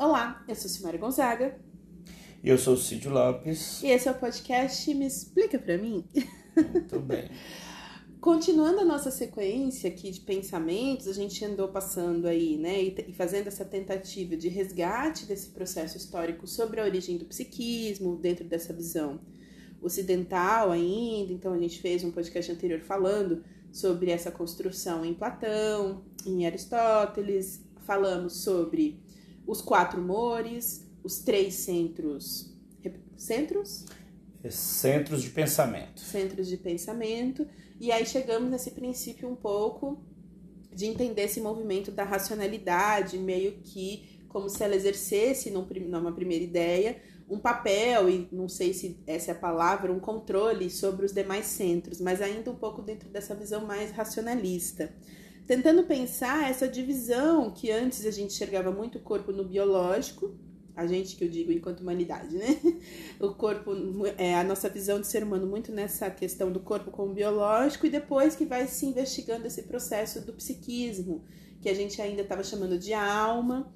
Olá, eu sou Silmara Gonzaga. E eu sou o Cid Lopes. E esse é o podcast Me Explica Pra Mim. Muito bem. Continuando a nossa sequência aqui de pensamentos, a gente andou passando aí, né, e fazendo essa tentativa de resgate desse processo histórico sobre a origem do psiquismo, dentro dessa visão ocidental ainda. Então, a gente fez um podcast anterior falando sobre essa construção em Platão, em Aristóteles, falamos sobre os quatro humores, os três centros. Centros? Centros de pensamento. Centros de pensamento. E aí chegamos nesse princípio um pouco de entender esse movimento da racionalidade, meio que como se ela exercesse, numa primeira ideia, um papel, e não sei se essa é a palavra, um controle sobre os demais centros, mas ainda um pouco dentro dessa visão mais racionalista tentando pensar essa divisão que antes a gente enxergava muito o corpo no biológico, a gente que eu digo enquanto humanidade, né? O corpo, é, a nossa visão de ser humano muito nessa questão do corpo como biológico e depois que vai se investigando esse processo do psiquismo, que a gente ainda estava chamando de alma,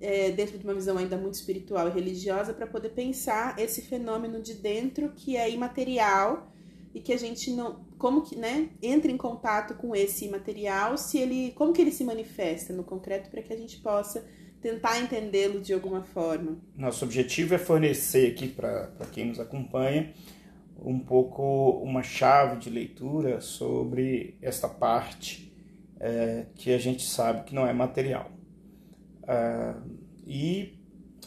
é, dentro de uma visão ainda muito espiritual e religiosa, para poder pensar esse fenômeno de dentro que é imaterial e que a gente não como que né entra em contato com esse material se ele como que ele se manifesta no concreto para que a gente possa tentar entendê-lo de alguma forma. Nosso objetivo é fornecer aqui para quem nos acompanha um pouco uma chave de leitura sobre esta parte é, que a gente sabe que não é material. Ah, e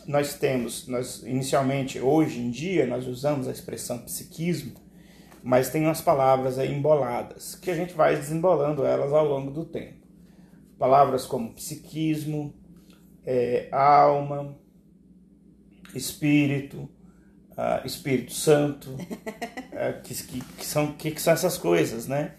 nós temos nós inicialmente hoje em dia nós usamos a expressão psiquismo mas tem umas palavras aí emboladas, que a gente vai desembolando elas ao longo do tempo. Palavras como psiquismo, é, alma, espírito, uh, Espírito Santo, uh, que, que, que, são, que, que são essas coisas, né?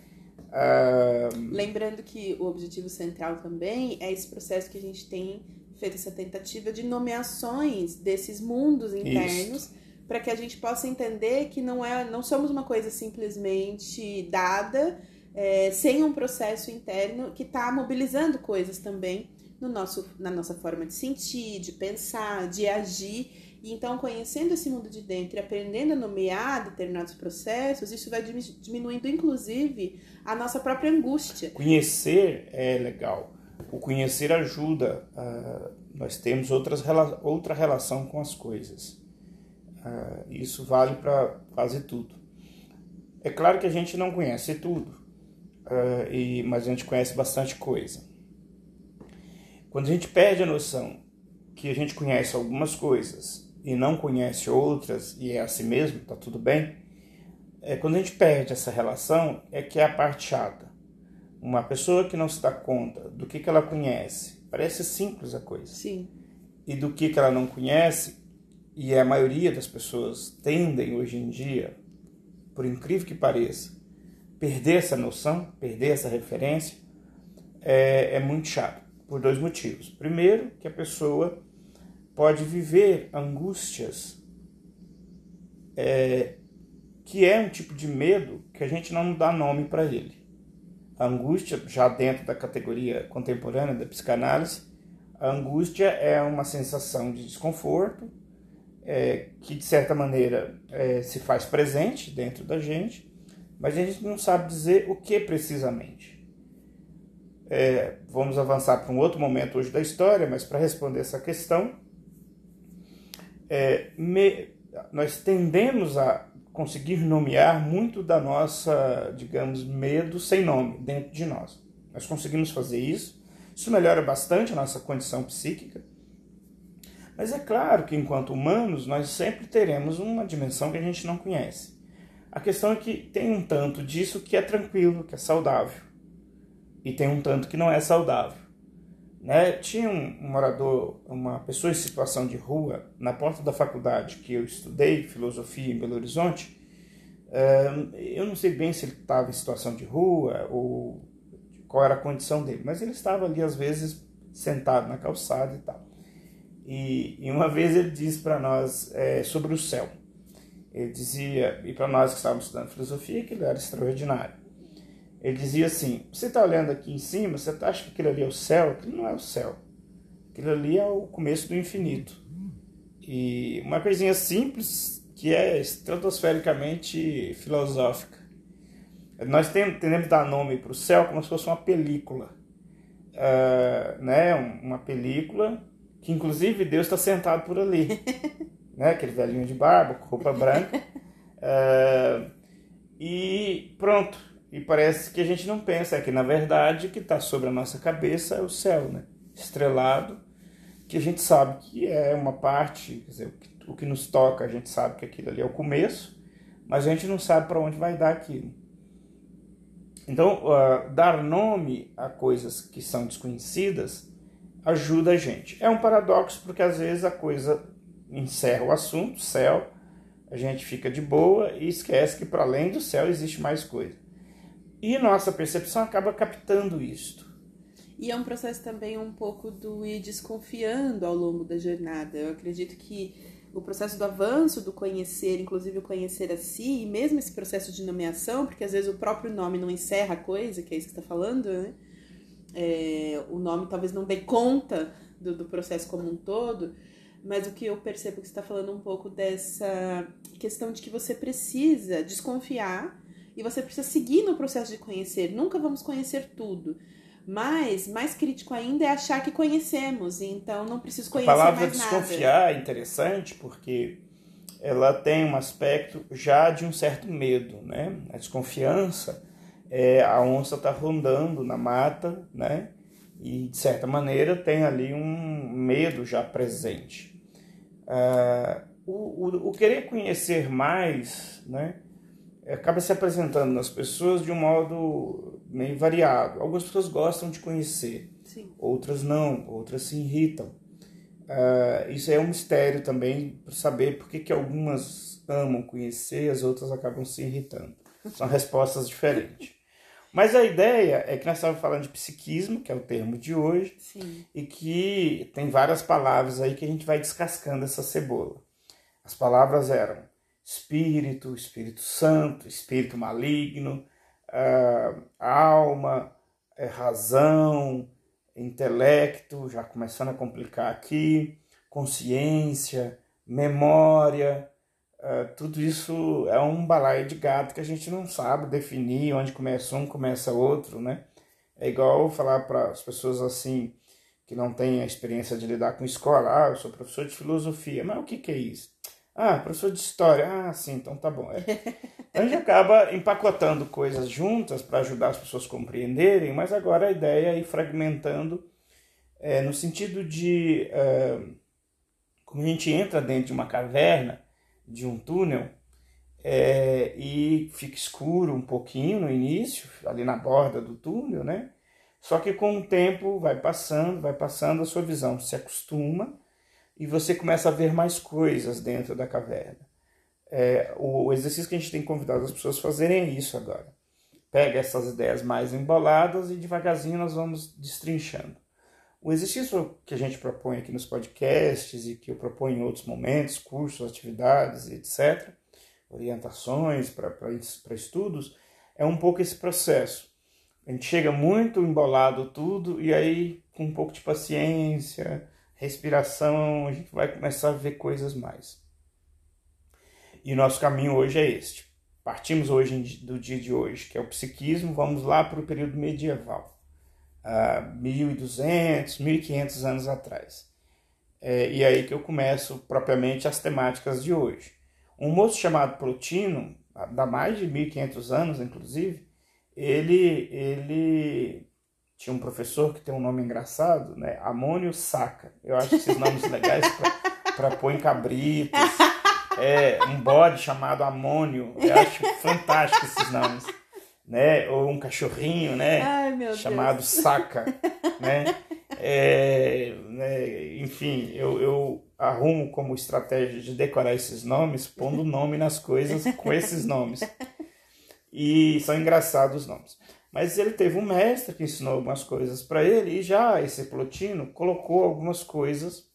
Uh... Lembrando que o objetivo central também é esse processo que a gente tem feito essa tentativa de nomeações desses mundos internos. Isso para que a gente possa entender que não é, não somos uma coisa simplesmente dada, é, sem um processo interno que está mobilizando coisas também no nosso, na nossa forma de sentir, de pensar, de agir. E então, conhecendo esse mundo de dentro e aprendendo a nomear determinados processos, isso vai diminuindo, inclusive, a nossa própria angústia. Conhecer é legal. O conhecer ajuda. Uh, nós temos outras, outra relação com as coisas. Uh, isso vale para quase tudo. É claro que a gente não conhece tudo, e, mas a gente conhece bastante coisa. Quando a gente perde a noção que a gente conhece algumas coisas e não conhece outras, e é assim mesmo, tá tudo bem, é quando a gente perde essa relação é que é a parte chata. Uma pessoa que não se dá conta do que, que ela conhece, parece simples a coisa. Sim. E do que, que ela não conhece, e a maioria das pessoas tendem hoje em dia, por incrível que pareça, perder essa noção, perder essa referência, é, é muito chato, por dois motivos. Primeiro, que a pessoa pode viver angústias, é, que é um tipo de medo que a gente não dá nome para ele. A angústia, já dentro da categoria contemporânea da psicanálise, a angústia é uma sensação de desconforto, é, que de certa maneira é, se faz presente dentro da gente, mas a gente não sabe dizer o que precisamente. É, vamos avançar para um outro momento hoje da história, mas para responder essa questão, é, me, nós tendemos a conseguir nomear muito da nossa, digamos, medo sem nome dentro de nós. Nós conseguimos fazer isso, isso melhora bastante a nossa condição psíquica, mas é claro que, enquanto humanos, nós sempre teremos uma dimensão que a gente não conhece. A questão é que tem um tanto disso que é tranquilo, que é saudável, e tem um tanto que não é saudável. Né? Tinha um, morador, uma pessoa em situação de rua, na porta da faculdade que eu estudei, filosofia em Belo Horizonte. Eu não sei bem se ele estava em situação de rua ou qual era a condição dele, mas ele estava ali, às vezes, sentado na calçada e tal. E, e uma vez ele disse para nós é, sobre o céu. Ele dizia, e para nós que estávamos estudando filosofia, que ele era extraordinário. Ele dizia assim: Você está olhando aqui em cima, você tá, acha que aquilo ali é o céu? Aquilo não é o céu. Aquilo ali é o começo do infinito. E uma coisinha simples que é estratosfericamente filosófica. Nós tendemos dar nome para o céu como se fosse uma película. Uh, né? Uma película que, inclusive, Deus está sentado por ali. né? Aquele velhinho de barba, com roupa branca. Uh, e pronto. E parece que a gente não pensa é que, na verdade, o que está sobre a nossa cabeça é o céu, né? estrelado, que a gente sabe que é uma parte, quer dizer, o que nos toca, a gente sabe que aquilo ali é o começo, mas a gente não sabe para onde vai dar aquilo. Então, uh, dar nome a coisas que são desconhecidas ajuda a gente. É um paradoxo porque às vezes a coisa encerra o assunto, céu, a gente fica de boa e esquece que para além do céu existe mais coisa. E nossa percepção acaba captando isto. E é um processo também um pouco do ir desconfiando ao longo da jornada. Eu acredito que o processo do avanço, do conhecer, inclusive o conhecer a si, e mesmo esse processo de nomeação, porque às vezes o próprio nome não encerra a coisa, que é isso que está falando, né? É, o nome talvez não dê conta do, do, processo como um todo, mas o que eu percebo que você está falando um pouco dessa questão de que você precisa desconfiar e você precisa seguir no processo de conhecer. Nunca vamos conhecer tudo. Mas, mais crítico ainda é achar que conhecemos, então não preciso conhecer mais nada. A palavra desconfiar é interessante porque ela tem um aspecto já de um certo medo, né? A desconfiança é a onça está rondando na mata, né? E de certa maneira tem ali um medo já presente. Uh, o, o, o, querer conhecer mais, né? acaba se apresentando nas pessoas de um modo meio variado. Algumas pessoas gostam de conhecer, Sim. outras não, outras se irritam. Uh, isso é um mistério também para saber por que, que algumas amam conhecer, as outras acabam se irritando. São respostas diferentes. Mas a ideia é que nós estamos falando de psiquismo, que é o termo de hoje, Sim. e que tem várias palavras aí que a gente vai descascando essa cebola. As palavras eram espírito, Espírito Santo, espírito maligno, uh, alma, é, razão, intelecto, já começando a complicar aqui, consciência, memória, uh, tudo isso é um balaio de gato que a gente não sabe definir onde começa um, começa outro, né? É igual falar para as pessoas assim que não têm a experiência de lidar com escola, ah, eu sou professor de filosofia, mas o que, que é isso? Ah, professor de história. Ah, sim, então tá bom. É. Então a gente acaba empacotando coisas juntas para ajudar as pessoas a compreenderem, mas agora a ideia é ir fragmentando é, no sentido de é, como a gente entra dentro de uma caverna, de um túnel, é, e fica escuro um pouquinho no início, ali na borda do túnel, né? Só que com o tempo vai passando, vai passando, a sua visão se acostuma e você começa a ver mais coisas dentro da caverna. É, o exercício que a gente tem convidado as pessoas a fazerem é isso agora. Pega essas ideias mais emboladas e devagarzinho nós vamos destrinchando. O exercício que a gente propõe aqui nos podcasts e que eu proponho em outros momentos, cursos, atividades, etc., orientações para estudos, é um pouco esse processo. A gente chega muito embolado tudo e aí, com um pouco de paciência, respiração, a gente vai começar a ver coisas mais. E o nosso caminho hoje é este. Partimos hoje do dia de hoje, que é o psiquismo, vamos lá para o período medieval, uh, 1200, 1500 anos atrás. É, e aí que eu começo propriamente as temáticas de hoje. Um moço chamado Plotino, há mais de 1500 anos, inclusive, ele, ele tinha um professor que tem um nome engraçado, né? Amônio Saca. Eu acho esses nomes legais para pôr em cabritos. É, um bode chamado Amônio. Eu acho fantástico esses nomes. Né? Ou um cachorrinho, né? Ai, chamado Deus. Saca. Né? É, né? Enfim, eu, eu arrumo como estratégia de decorar esses nomes, pondo nome nas coisas com esses nomes. E são engraçados os nomes. Mas ele teve um mestre que ensinou algumas coisas para ele e já esse Plotino colocou algumas coisas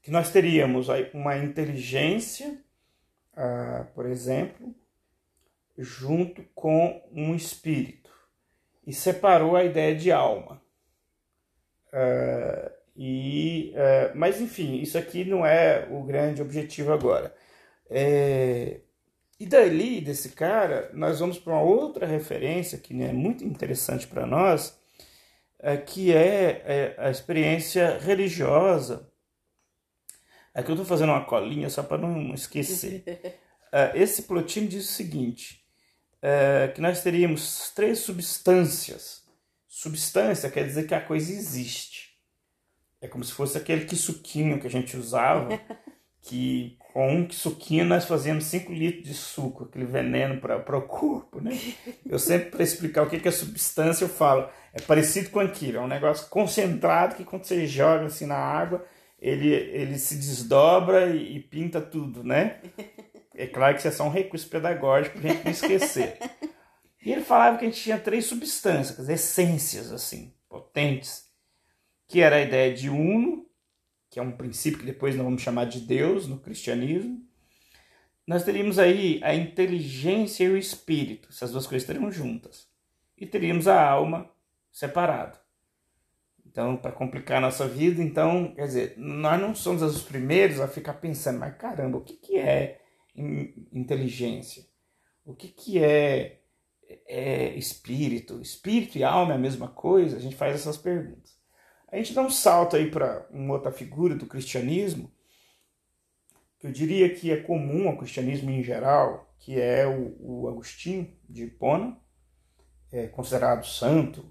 que nós teríamos aí uma inteligência, ah, por exemplo, junto com um espírito e separou a ideia de alma. Uh, e, uh, mas enfim, isso aqui não é o grande objetivo agora. É, e dali, desse cara, nós vamos para uma outra referência que é muito interessante para nós, é, que é, é, a experiência religiosa. Aqui eu estou fazendo uma colinha só para não esquecer. Esse Plotino diz o seguinte, é, que nós teríamos três substâncias. Substância quer dizer que a coisa existe. É como se fosse aquele que suquinho que a gente usava que com um suquinho nós fazíamos 5 litros de suco, aquele veneno para o corpo, né? Eu sempre, para explicar o que, que é substância, eu falo, é parecido com aquilo, é um negócio concentrado que quando você joga assim na água, ele, ele se desdobra e, e pinta tudo, né? É claro que isso é só um recurso pedagógico para a gente não esquecer. E ele falava que a gente tinha três substâncias, essências, assim, potentes, que era a ideia de uno, que é um princípio que depois nós vamos chamar de Deus no cristianismo, nós teríamos aí a inteligência e o espírito, essas duas coisas estariam juntas. E teríamos a alma separada. Então, para complicar a nossa vida, então, quer dizer, nós não somos os primeiros a ficar pensando, mas caramba, o que, que é inteligência? O que, que é, é espírito? Espírito e alma é a mesma coisa? A gente faz essas perguntas. A gente dá um salto aí para uma outra figura do cristianismo, que eu diria que é comum ao cristianismo em geral, que é o, o Agostinho de Hipona, é considerado santo,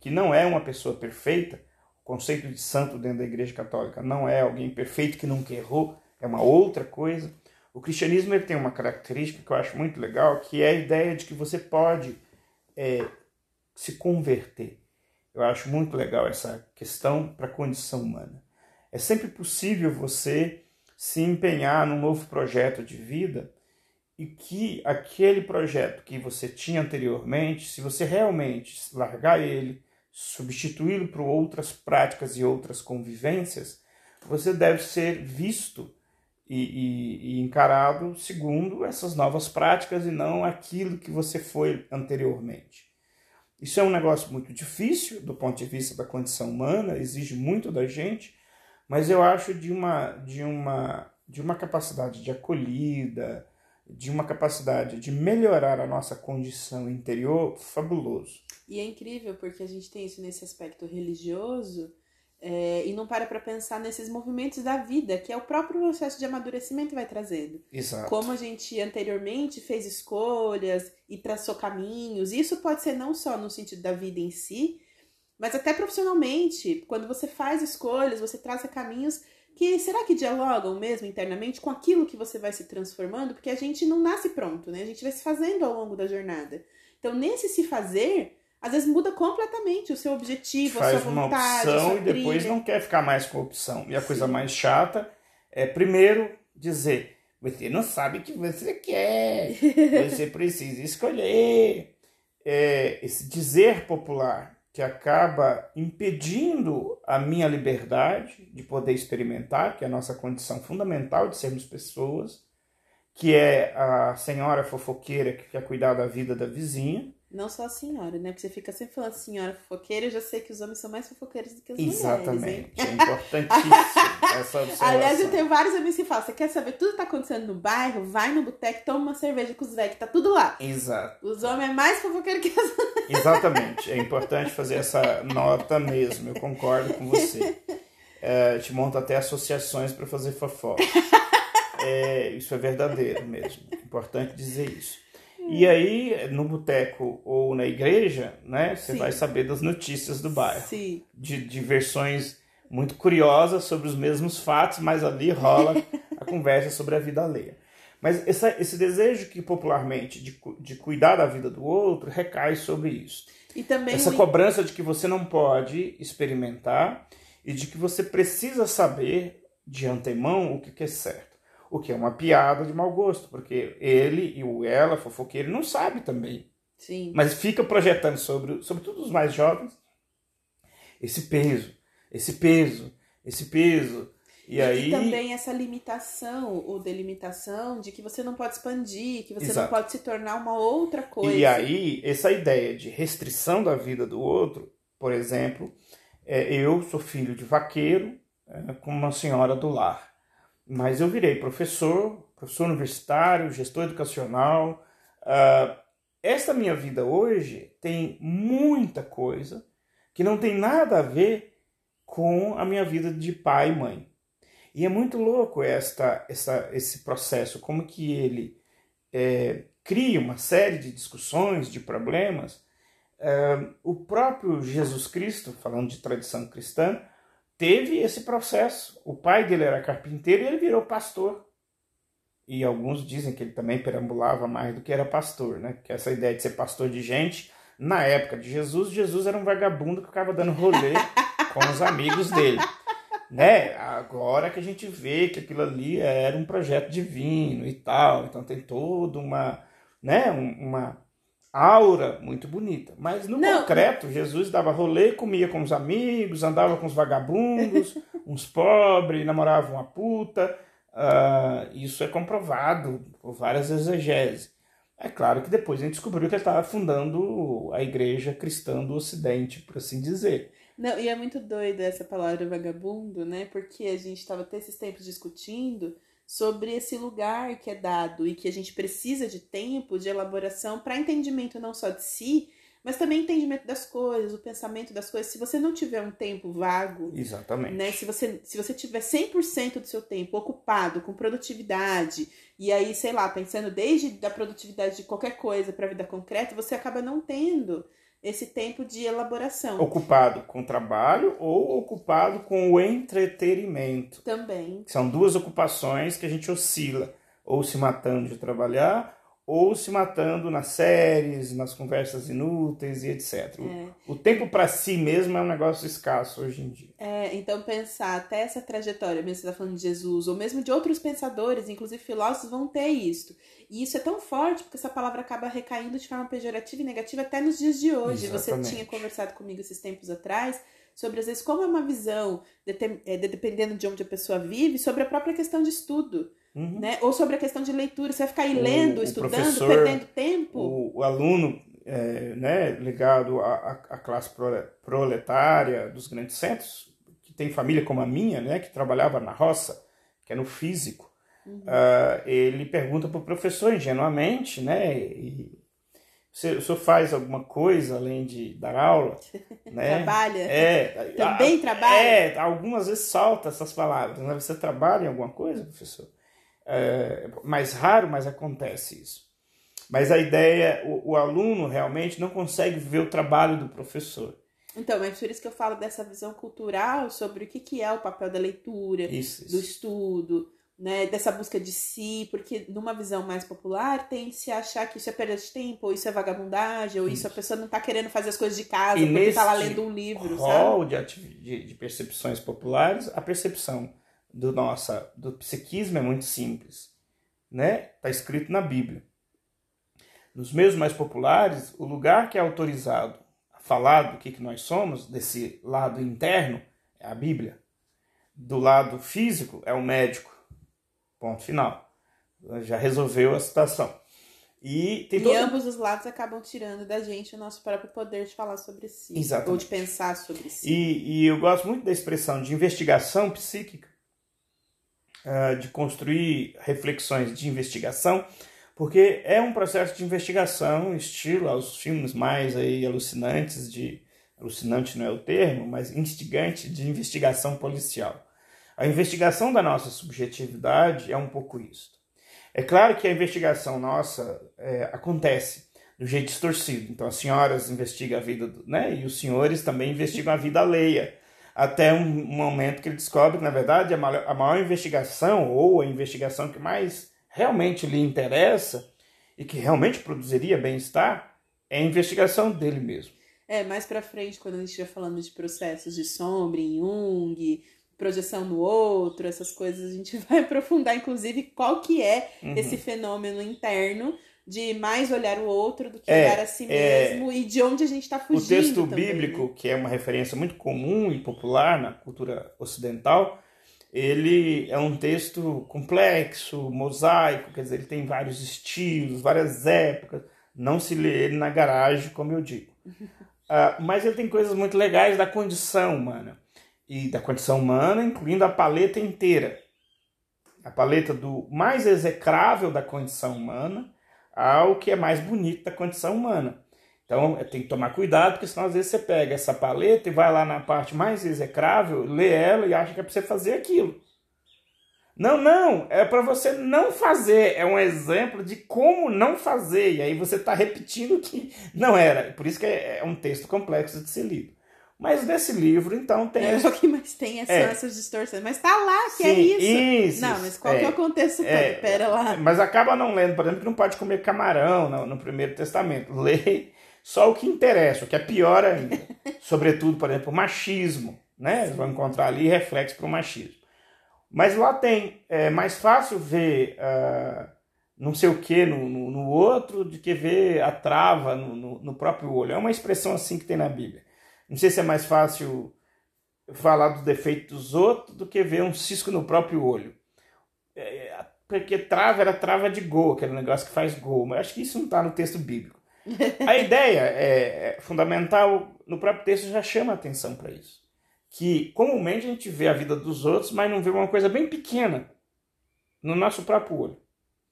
que não é uma pessoa perfeita. O conceito de santo dentro da Igreja Católica não é alguém perfeito que nunca errou, é uma outra coisa. O cristianismo ele tem uma característica que eu acho muito legal, que é a ideia de que você pode é, se converter. Eu acho muito legal essa questão para a condição humana. É sempre possível você se empenhar num novo projeto de vida e que aquele projeto que você tinha anteriormente, se você realmente largar ele, substituí-lo por outras práticas e outras convivências, você deve ser visto e, e, e, encarado segundo essas novas práticas e não aquilo que você foi anteriormente. Isso é um negócio muito difícil do ponto de vista da condição humana, exige muito da gente, mas eu acho de uma, de uma, de uma capacidade de acolhida, de uma capacidade de melhorar a nossa condição interior fabuloso. E é incrível porque a gente tem isso nesse aspecto religioso, é, e não para para pensar nesses movimentos da vida, que é o próprio processo de amadurecimento que vai trazendo. Exato. Como a gente anteriormente fez escolhas e traçou caminhos. Isso pode ser não só no sentido da vida em si, mas até profissionalmente. Quando você faz escolhas, você traça caminhos que será que dialogam mesmo internamente com aquilo que você vai se transformando? Porque a gente não nasce pronto, né? A gente vai se fazendo ao longo da jornada. Então, nesse se fazer, às vezes muda completamente o seu objetivo, Faz a sua vontade. Faz uma opção e depois não quer ficar mais com a opção. E a Sim. coisa mais chata é, primeiro, dizer: você não sabe o que você quer, você precisa escolher. É, esse dizer popular que acaba impedindo a minha liberdade de poder experimentar, que é a nossa condição fundamental de sermos pessoas, que é a senhora fofoqueira que quer cuidar da vida da vizinha, não só a senhora, né? Porque você fica sempre falando senhora fofoqueira, eu já sei que os homens são mais fofoqueiros do que as Exatamente. mulheres. Exatamente. É importantíssimo essa observação. Aliás, eu tenho vários amigos que falam: você quer saber tudo que tá acontecendo no bairro? Vai no boteco, toma uma cerveja com os velhos, que tá tudo lá. Exato. Os homens é mais fofoqueiro que as mulheres. Exatamente. É importante fazer essa nota mesmo. Eu concordo com você. É, te monto até associações para fazer fofoca. É, isso é verdadeiro mesmo. É importante dizer isso. E aí, no boteco ou na igreja, né, você vai saber das notícias do bairro. Sim. De, de versões muito curiosas sobre os mesmos fatos, mas ali rola a conversa sobre a vida alheia. Mas essa, esse desejo que popularmente de, de cuidar da vida do outro recai sobre isso. E também essa cobrança de que você não pode experimentar e de que você precisa saber de antemão o que, que é certo o que é uma piada de mau gosto, porque ele e o ela, fofoqueiro, não sabe também. Sim. Mas fica projetando sobre, sobretudo os mais jovens, esse peso, esse peso, esse peso. E, e aí... também essa limitação ou delimitação de que você não pode expandir, que você Exato. não pode se tornar uma outra coisa. E aí, essa ideia de restrição da vida do outro, por exemplo, É, eu sou filho de vaqueiro, é, com uma senhora do lar. Mas eu virei professor, professor universitário, gestor educacional. Uh, esta minha vida hoje tem muita coisa que não tem nada a ver com a minha vida de pai e mãe. E é muito louco esta, essa, esse processo, como que ele é, cria uma série de discussões, de problemas. É, o próprio Jesus Cristo, falando de tradição cristã, teve esse processo. O pai dele era carpinteiro e ele virou pastor. E alguns dizem que ele também perambulava mais do que era pastor, né? Que essa ideia de ser pastor de gente, na época de Jesus, Jesus era um vagabundo que ficava dando rolê com os amigos dele. Né? Agora que a gente vê que aquilo ali era um projeto divino e tal, então tem toda uma, né, uma aura muito bonita. Mas no Não. concreto, Jesus dava rolê, comia com os amigos, andava com os vagabundos, uns pobres, namorava uma puta. Uh, isso é comprovado por várias exegeses. É claro que depois a gente descobriu que ele estava fundando a igreja cristã do Ocidente, por assim dizer. Não, e é muito doido essa palavra vagabundo, né? Porque a gente estava até esses tempos discutindo sobre esse lugar que é dado e que a gente precisa de tempo de elaboração para entendimento não só de si, mas também entendimento das coisas, o pensamento das coisas. Se você não tiver um tempo vago, exatamente, né? Se você se você tiver 100% do seu tempo ocupado com produtividade e aí, sei lá, pensando desde da produtividade de qualquer coisa para a vida concreta, você acaba não tendo esse tempo de elaboração. Ocupado com trabalho ou ocupado com o entretenimento. Também. São duas ocupações que a gente oscila, ou se matando de trabalhar, ou se matando nas séries, nas conversas inúteis e etc. É. O, tempo para si mesmo é um negócio escasso hoje em dia. É, então pensar até essa trajetória, mesmo você está falando de Jesus, ou mesmo de outros pensadores, inclusive filósofos, vão ter isso. E isso é tão forte porque essa palavra acaba recaindo de forma pejorativa e negativa até nos dias de hoje. Exatamente. Você tinha conversado comigo esses tempos atrás sobre, às vezes, como é uma visão, é, dependendo de onde a pessoa vive, sobre a própria questão de estudo. Uhum. Né? Ou sobre a questão de leitura, você vai ficar aí o, lendo, o estudando, perdendo tempo. O, o aluno é, né, ligado à, à classe proletária dos grandes centros, que tem família como a minha, né, que trabalhava na roça, que é no físico, uhum. uh, ele pergunta para o professor ingenuamente, né, e, o senhor faz alguma coisa além de dar aula? Né? trabalha? É, Também a, trabalha? É, algumas vezes salta essas palavras. Né? Você trabalha em alguma coisa, professor? É mais raro, mas acontece isso. Mas a ideia, o, o aluno realmente não consegue ver o trabalho do professor. Então, é por isso que eu falo dessa visão cultural sobre o que, que é o papel da leitura, isso, do estudo, né, dessa busca de si, porque numa visão mais popular tem-se a achar que isso é perda de tempo, ou isso é vagabundagem, ou isso, isso a pessoa não está querendo fazer as coisas de casa e porque está lá lendo um livro, rol de, de, de percepções populares, a percepção do nossa do psiquismo é muito simples, né? Está escrito na Bíblia. Nos meios mais populares, o lugar que é autorizado a falar do que, que nós somos, desse lado interno, é a Bíblia. Do lado físico, é o médico. Ponto final. Já resolveu a situação. E, tem todo... e ambos os lados acabam tirando da gente o nosso próprio poder de falar sobre si. Exatamente. Ou de pensar sobre si. E, e eu gosto muito da expressão de investigação psíquica, uh, de construir reflexões de investigação, porque é um processo de investigação, estilo aos filmes mais aí alucinantes de alucinante não é o termo, mas instigante de investigação policial. A investigação da nossa subjetividade é um pouco isso. É claro que a investigação nossa é, acontece do jeito distorcido. Então as senhoras investigam a vida, do, né? E os senhores também investigam a vida alheia. Até um momento que ele descobre que, na verdade, a maior, a maior investigação, ou a investigação que mais realmente lhe interessa e que realmente produziria bem-estar, é a investigação dele mesmo. É, mais para frente, quando a gente estiver falando de processos de sombra em Jung, projeção no outro, essas coisas, a gente vai aprofundar, inclusive, qual que é uhum. esse fenômeno interno de mais olhar o outro do que é, olhar a si é, mesmo e de onde a gente está fugindo. O texto também, bíblico, né? que é uma referência muito comum e popular na cultura ocidental, ele é um texto complexo, mosaico, quer dizer, ele tem vários estilos, várias épocas. Não se lê ele na garagem, como eu digo. Uh, mas ele tem coisas muito legais da condição humana. E da condição humana, incluindo a paleta inteira. A paleta do mais execrável da condição humana ao que é mais bonito da condição humana. Então tem que tomar cuidado, porque senão às vezes você pega essa paleta e vai lá na parte mais execrável, lê ela e acha que é para você fazer aquilo. Não, não, é para você não fazer. É um exemplo de como não fazer. E aí você está repetindo que não era. Por isso que é, é um texto complexo de ser lido. Mas nesse livro, então, tem. É o que mais tem é só é. essas distorções. Mas tá lá, que é Sim, é isso. isso. Não, mas qual é, que é o contexto? É, Pera lá. Mas acaba não lendo, por exemplo, que não pode comer camarão no, no Primeiro Testamento. Lê só o que interessa, o que é pior ainda. Sobretudo, por exemplo, o machismo. Né? Eles vão encontrar ali reflexo para o machismo. Mas lá tem, é mais fácil ver uh, não sei o que no, no, no, outro do que ver a trava no, no, no, próprio olho. É uma expressão assim que tem na Bíblia. Não sei se é mais fácil falar dos defeitos dos outros do que ver um cisco no próprio olho. É, porque trava era trava de gol, aquele negócio que faz gol. Mas acho que isso não está no texto bíblico. A ideia é, é fundamental, no próprio texto já chama atenção para isso que comumente a gente vê a vida dos outros, mas não vê uma coisa bem pequena no nosso próprio olho.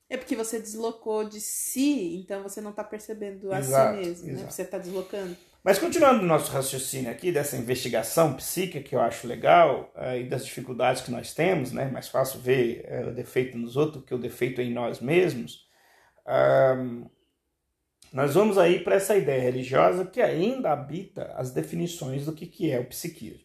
É porque você deslocou de si, então você não está percebendo a exato, si mesmo, né? Você está deslocando. Mas continuando o nosso raciocínio aqui, dessa investigação psíquica que eu acho legal, uh, e das dificuldades que nós temos, né? Mais fácil ver uh, o defeito nos outros que o defeito em nós mesmos. Nós vamos aí para essa ideia religiosa que ainda habita as definições do que, que é o psiquismo.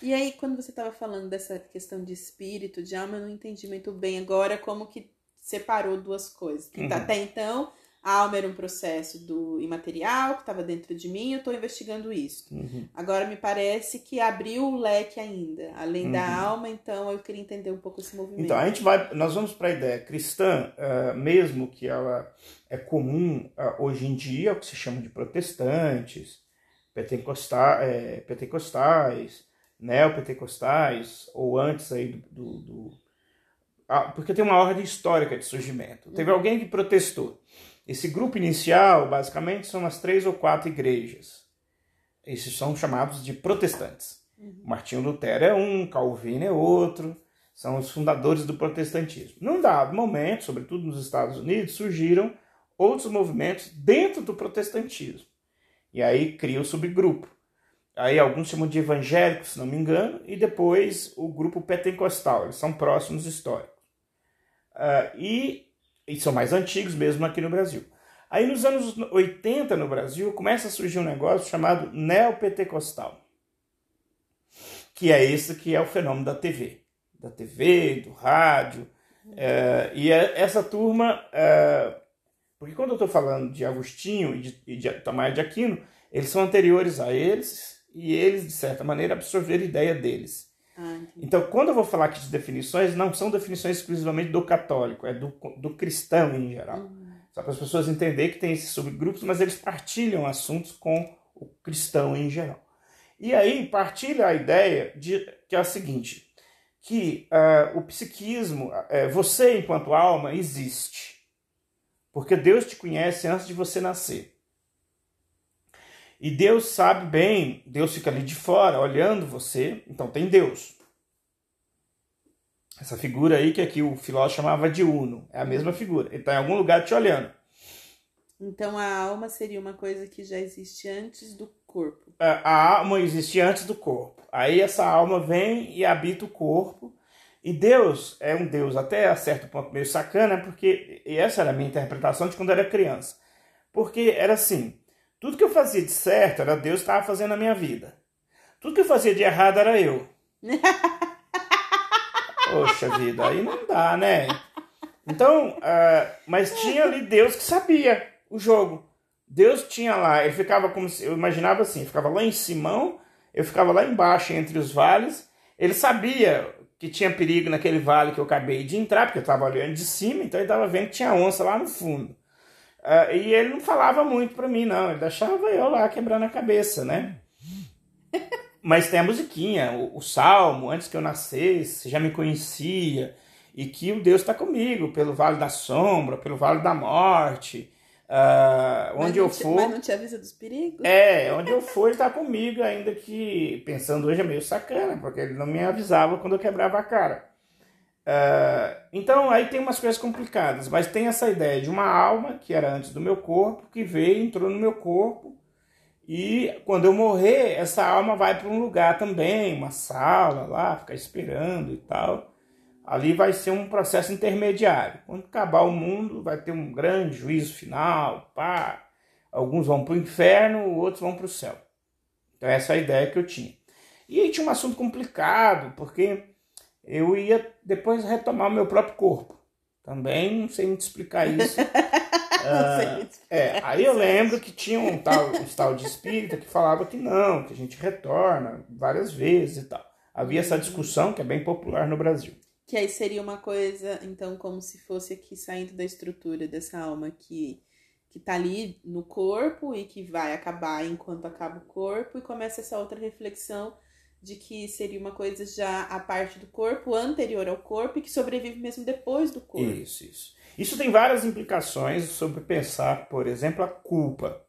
E aí, quando você estava falando dessa questão de espírito, de alma, eu não entendi muito bem agora como que separou duas coisas. Uhum. Até então, a alma era um processo do imaterial que estava dentro de mim, eu estou investigando isso. Uhum. Agora me parece que abriu o leque ainda, além uhum. da alma, então eu queria entender um pouco esse movimento. Então, a gente vai, nós vamos para a ideia cristã, uh, mesmo que ela é comum uh, hoje em dia, o que se chama de protestantes, pentecostais, é, pentecostais neopentecostais, ou antes aí do, do, do ah, porque tem uma ordem histórica de surgimento. Teve uhum. alguém que protestou. Esse grupo inicial, basicamente, são as três ou quatro igrejas. Esses são chamados de protestantes. Uhum. Martinho Lutero é um, Calvino é outro, são os fundadores do protestantismo. Num dado momento, sobretudo nos Estados Unidos, surgiram outros movimentos dentro do protestantismo. E aí cria o subgrupo. Aí alguns chamam de evangélicos, se não me engano, e depois o grupo pentecostal, eles são próximos históricos. Uh, e, e são mais antigos mesmo aqui no Brasil. Aí nos anos 80 no Brasil começa a surgir um negócio chamado neopentecostal, que é esse que é o fenômeno da TV, da TV, do rádio. Uh, e é essa turma, uh, porque quando eu estou falando de Agostinho e de, e de Tomás de Aquino, eles são anteriores a eles, e eles, de certa maneira, absorveram a ideia deles. Ah, então, quando eu vou falar aqui de definições, não são definições exclusivamente do católico, é do, do cristão em geral. Uhum. Só para as pessoas entenderem que tem esses subgrupos, mas eles partilham assuntos com o cristão em geral. E aí partilha a ideia de que é a seguinte, que uh, o psiquismo, uh, você enquanto alma existe, porque Deus te conhece antes de você nascer. E Deus sabe bem, Deus fica ali de fora olhando você, então tem Deus. Essa figura aí que aqui o filósofo chamava de Uno, é a mesma figura, ele está em algum lugar te olhando. Então a alma seria uma coisa que já existe antes do corpo. A, a alma existe antes do corpo. Aí essa alma vem e habita o corpo. E Deus é um Deus até a certo ponto meio sacana, porque essa era a minha interpretação de quando eu era criança. Porque era assim, tudo que eu fazia de certo era Deus que estava fazendo na minha vida. Tudo que eu fazia de errado era eu. Poxa vida, aí não dá, né? Então, uh, mas tinha ali Deus que sabia o jogo. Deus tinha lá, ele ficava como se, eu imaginava assim, ficava lá em Simão, eu ficava lá embaixo entre os vales. Ele sabia que tinha perigo naquele vale que eu acabei de entrar, porque eu estava olhando de cima, então ele estava vendo que tinha onça lá no fundo. Uh, e ele não falava muito para mim, não. Ele deixava eu lá quebrando a cabeça, né? Mas tem a musiquinha, o, o, salmo, antes que eu nascesse, já me conhecia. E que o Deus está comigo, pelo vale da sombra, pelo vale da morte. Uh, onde eu te, for. Mas não te avisa dos perigos? É, onde eu for, ele tá comigo, ainda que pensando hoje é meio sacana, porque ele não me avisava quando eu quebrava a cara. Uh, então aí tem umas coisas complicadas, mas tem essa ideia de uma alma que era antes do meu corpo, que veio, entrou no meu corpo, e quando eu morrer, essa alma vai para um lugar também, uma sala lá, ficar esperando e tal. Ali vai ser um processo intermediário. Quando acabar o mundo, vai ter um grande juízo final, pá. Alguns vão para o inferno, outros vão para o céu. Então essa é a ideia que eu tinha. E aí tinha um assunto complicado, porque eu ia depois retomar o meu próprio corpo. Também não sei muito explicar isso. ah, é, aí eu lembro que tinha um tal, um tal de espírita que falava que não, que a gente retorna várias vezes e tal. Havia essa discussão que é bem popular no Brasil. Que aí seria uma coisa, então, como se fosse aqui saindo da estrutura dessa alma que, que tá ali no corpo e que vai acabar enquanto acaba o corpo, e começa essa outra reflexão de que seria uma coisa já a parte do corpo, anterior ao corpo, e que sobrevive mesmo depois do corpo. Isso, isso. Isso tem várias implicações sobre pensar, por exemplo, a culpa.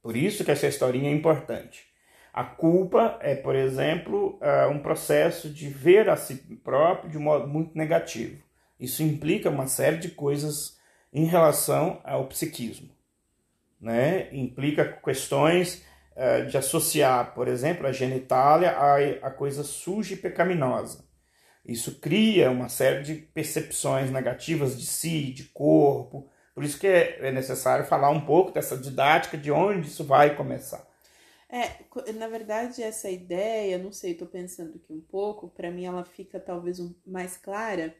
Por isso que essa historinha é importante. A culpa é, por exemplo, é, um processo de ver a si próprio de um modo muito negativo. Isso implica uma série de coisas em relação ao psiquismo. Né? Implica questões de associar, por exemplo, a genitália a, a coisa suja e pecaminosa. Isso cria uma série de percepções negativas de si, de corpo. Por isso que é, é necessário falar um pouco dessa didática de onde isso vai começar. É, na verdade, essa ideia, não sei, estou pensando aqui um pouco, para mim ela fica talvez um, mais clara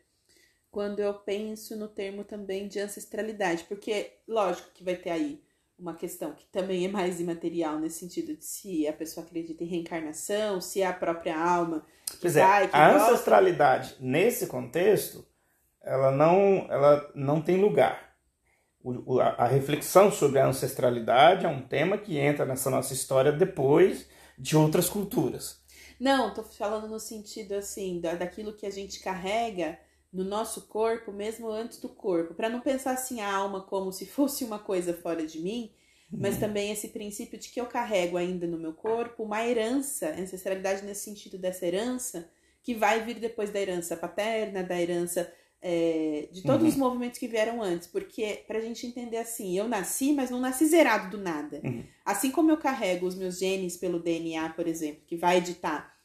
quando eu penso no termo também de ancestralidade, porque lógico que vai ter aí uma questão que também é mais imaterial nesse sentido de se a pessoa acredita em reencarnação, se é a própria alma que Quer vai, dizer, que a gosta. ancestralidade nesse contexto, ela não, ela não tem lugar. O, a, a reflexão sobre a ancestralidade é um tema que entra nessa nossa história depois de outras culturas. Não, tô falando no sentido assim, da, daquilo que a gente carrega no nosso corpo, mesmo antes do corpo, para não pensar assim a alma como se fosse uma coisa fora de mim, mas uhum. também esse princípio de que eu carrego ainda no meu corpo uma herança, ancestralidade nesse sentido dessa herança, que vai vir depois da herança paterna, da herança é, de todos uhum. os movimentos que vieram antes, porque pra gente entender assim, eu nasci, mas não nasci zerado do nada. Uhum. Assim como eu carrego os meus genes pelo DNA, por exemplo, que vai editar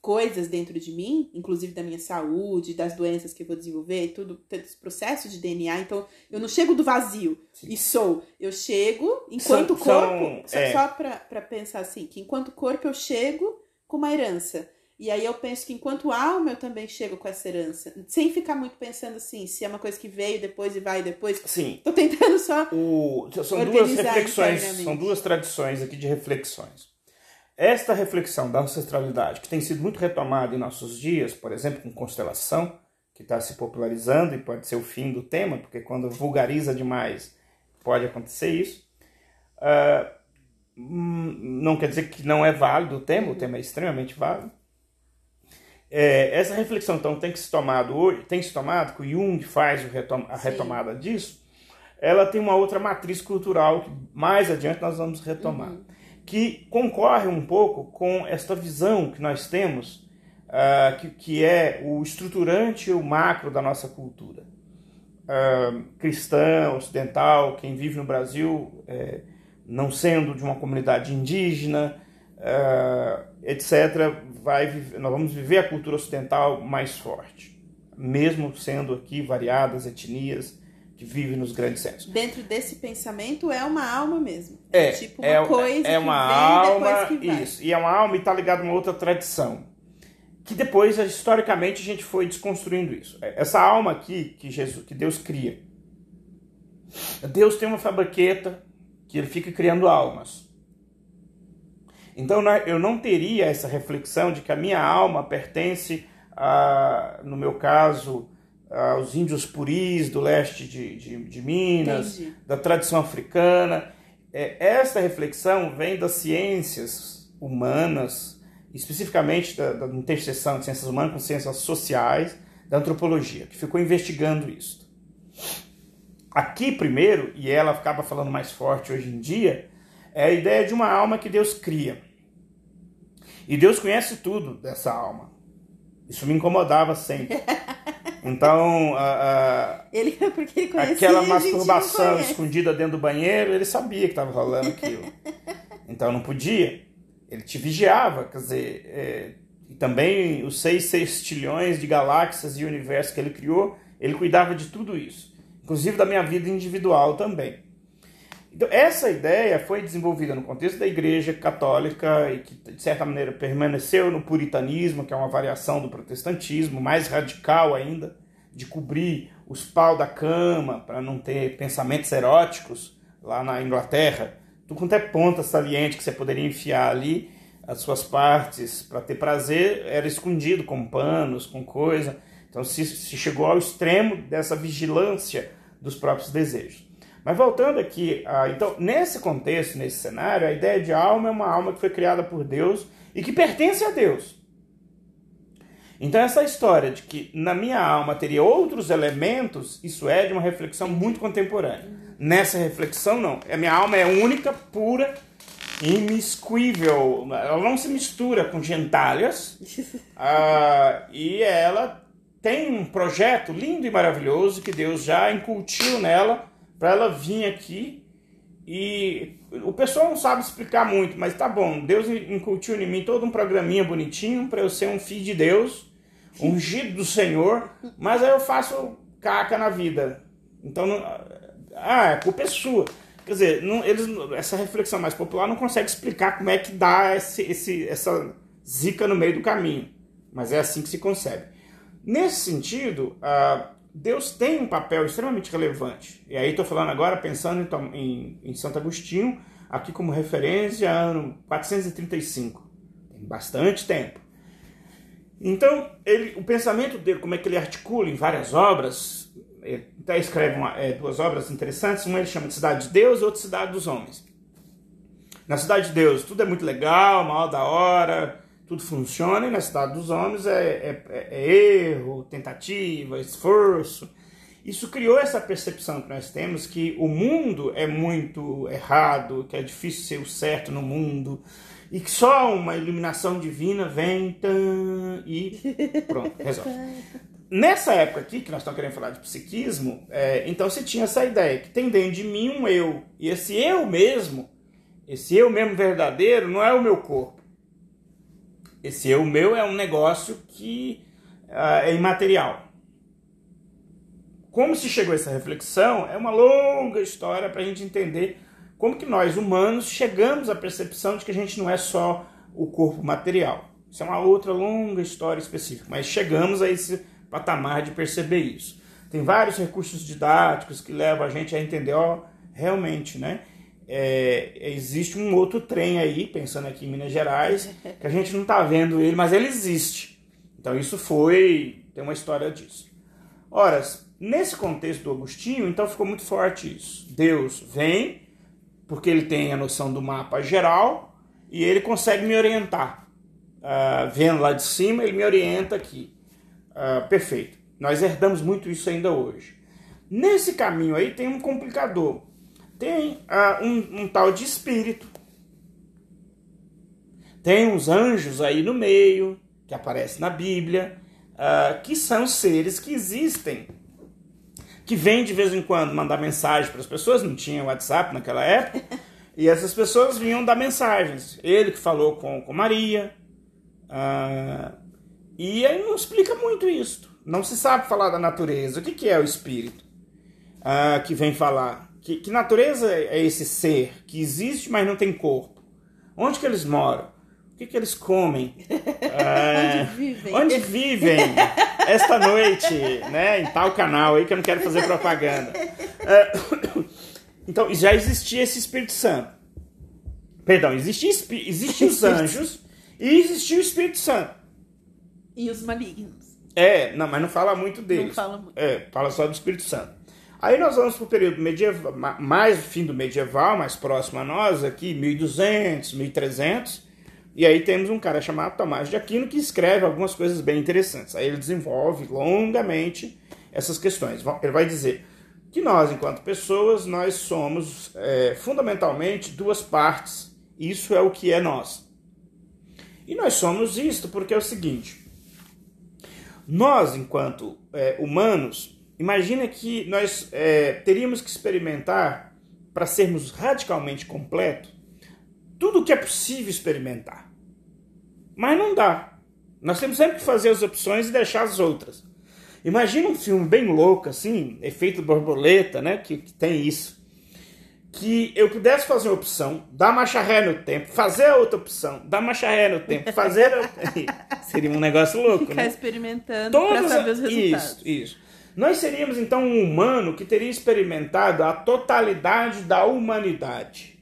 coisas dentro de mim, inclusive da minha saúde, das doenças que eu vou desenvolver, tudo, esse processo de DNA. Então, eu não chego do vazio Sim. e sou. Eu chego enquanto são, corpo, são, é... só para pensar assim, que enquanto corpo eu chego com uma herança. E aí eu penso que enquanto alma eu também chego com essa herança. Sem ficar muito pensando assim, se é uma coisa que veio depois e vai depois. Sim. Tô tentando só. O, são duas reflexões, são duas tradições aqui de reflexões. Esta reflexão da ancestralidade, que tem sido muito retomada em nossos dias, por exemplo, com constelação, que está se popularizando e pode ser o fim do tema, porque quando vulgariza demais pode acontecer isso. Uh, não quer dizer que não é válido o tema, o tema é extremamente válido. É, essa reflexão então tem que se tomado hoje, tem se tomado, que o Jung faz a retomada Sim. disso, ela tem uma outra matriz cultural que mais adiante nós vamos retomar. Uhum que concorre um pouco com esta visão que nós temos, uh, que, que é o estruturante, o macro da nossa cultura. Uh, cristã, ocidental, quem vive no Brasil, é, não sendo de uma comunidade indígena, uh, etc., vai, nós vamos viver a cultura ocidental mais forte, mesmo sendo aqui variadas etnias, que vive nos grandes centros. Dentro desse pensamento é uma alma mesmo. É, é tipo uma é, coisa é uma alma, isso. E é uma alma e está ligado a uma outra tradição. Que depois, historicamente, a gente foi desconstruindo isso. É, essa alma aqui que Jesus, que Deus cria. Deus tem uma fabriqueta que ele fica criando almas. Então eu não teria essa reflexão de que a minha alma pertence a, no meu caso, aos índios puris do leste de, de, de Minas, Entendi. da tradição africana. É, esta reflexão vem das ciências humanas, especificamente da, da interseção de ciências humanas com ciências sociais, da antropologia, que ficou investigando isso. aqui primeiro, e ela acaba falando mais forte hoje em dia, é a ideia de uma alma que Deus cria. E Deus conhece tudo dessa alma. Isso me incomodava sempre. Então, a, a, ele, porque ele conhecia, aquela masturbação escondida dentro do banheiro, ele sabia que estava rolando aquilo. Então não podia. Ele te vigiava, quer dizer, é, e também os seis sextilhões de galáxias e universos que ele criou, ele cuidava de tudo isso, inclusive da minha vida individual também. Então, essa ideia foi desenvolvida no contexto da Igreja Católica e que, de certa maneira, permaneceu no puritanismo, que é uma variação do protestantismo, mais radical ainda, de cobrir os pau da cama para não ter pensamentos eróticos lá na Inglaterra. Tudo quanto é ponta saliente que você poderia enfiar ali, as suas partes para ter prazer, era escondido com panos, com coisa. Então se, se chegou ao extremo dessa vigilância dos próprios desejos. Mas voltando aqui, então, nesse contexto, nesse cenário, a ideia de alma é uma alma que foi criada por Deus e que pertence a Deus. Então, essa história de que na minha alma teria outros elementos, isso é de uma reflexão muito contemporânea. Nessa reflexão, não. A minha alma é única, pura, imiscuível. Ela não se mistura com gentalhas. uh, e ela tem um projeto lindo e maravilhoso que Deus já incutiu nela para ela vir aqui e o pessoal não sabe explicar muito, mas tá bom. Deus incutiu em mim todo um programinha bonitinho para eu ser um filho de Deus, ungido do Senhor, mas aí eu faço caca na vida. Então, não, ah, a culpa é sua. Quer dizer, não, eles, essa reflexão mais popular não consegue explicar como é que dá esse, esse, essa zica no meio do caminho. Mas é assim que se concebe. Nesse sentido, ah, Deus tem um papel extremamente relevante. E aí estou falando agora pensando em, em, em, Santo Agostinho, aqui como referência, ano 435. Tem bastante tempo. Então, ele, o pensamento dele, como é que ele articula em várias obras, ele até escreve uma, é, duas obras interessantes, uma ele chama de Cidade de Deus outra Cidade dos Homens. Na Cidade de Deus, tudo é muito legal, mal da hora, tudo funciona, e na cidade dos homens é, é, é, é erro, tentativa, esforço. Isso criou essa percepção que nós temos que o mundo é muito errado, que é difícil ser o certo no mundo, e que só uma iluminação divina vem tan, e pronto, resolve. Nessa época aqui, que nós estamos querendo falar de psiquismo, é, então se tinha essa ideia que tem dentro de mim um eu, e esse eu mesmo, esse eu mesmo verdadeiro, não é o meu corpo esse eu meu é um negócio que uh, é imaterial. Como se chegou a essa reflexão é uma longa história para a gente entender como que nós humanos chegamos à percepção de que a gente não é só o corpo material. Isso é uma outra longa história específica, mas chegamos a esse patamar de perceber isso. Tem vários recursos didáticos que levam a gente a entender, ó, realmente, né? É, existe um outro trem aí, pensando aqui em Minas Gerais, que a gente não está vendo ele, mas ele existe. Então isso foi, tem uma história disso. Ora, nesse contexto do Agostinho, então ficou muito forte isso. Deus vem, porque ele tem a noção do mapa geral, e ele consegue me orientar. Uh, vendo lá de cima, ele me orienta aqui. Uh, perfeito. Nós herdamos muito isso ainda hoje. Nesse caminho aí tem um complicador tem uh, um, um tal de espírito. Tem uns anjos aí no meio, que aparecem na Bíblia, uh, que são seres que existem, que vêm de vez em quando mandar mensagem para as pessoas, não tinha WhatsApp naquela época, e essas pessoas vinham dar mensagens. Ele que falou com, com Maria, uh, e aí não explica muito isso. Não se sabe falar da natureza. O que, que é o espírito uh, que vem falar? Que, que natureza é esse ser que existe, mas não tem corpo? Onde que eles moram? O que, que eles comem? É, onde vivem? Onde vivem? Esta noite, né? Em tal canal aí que eu não quero fazer propaganda. É, então, já existia esse Espírito Santo. Perdão, existiam existia os anjos e existia o Espírito Santo. E os malignos. É, não, mas não fala muito deles. Não fala muito. É, fala só do Espírito Santo. Aí nós vamos para o período medieval, mais fim do medieval, mais próximo a nós, aqui 1200, 1300, e aí temos um cara chamado Tomás de Aquino que escreve algumas coisas bem interessantes. Aí ele desenvolve longamente essas questões. Ele vai dizer: que nós, enquanto pessoas, nós somos é, fundamentalmente duas partes. Isso é o que é nós. E nós somos isto porque é o seguinte: nós, enquanto é, humanos, imagina que nós é, teríamos que experimentar para sermos radicalmente completos tudo o que é possível experimentar. Mas não dá. Nós temos sempre que fazer as opções e deixar as outras. Imagina um filme bem louco, assim, efeito borboleta, né? Que, que tem isso. Que eu pudesse fazer uma opção, dar marcha ré no tempo, fazer a outra opção, dar marcha ré no tempo, fazer. A... Seria um negócio louco, Ficar né? experimentando Todas para saber os resultados. Isso, isso. Nós seríamos então um humano que teria experimentado a totalidade da humanidade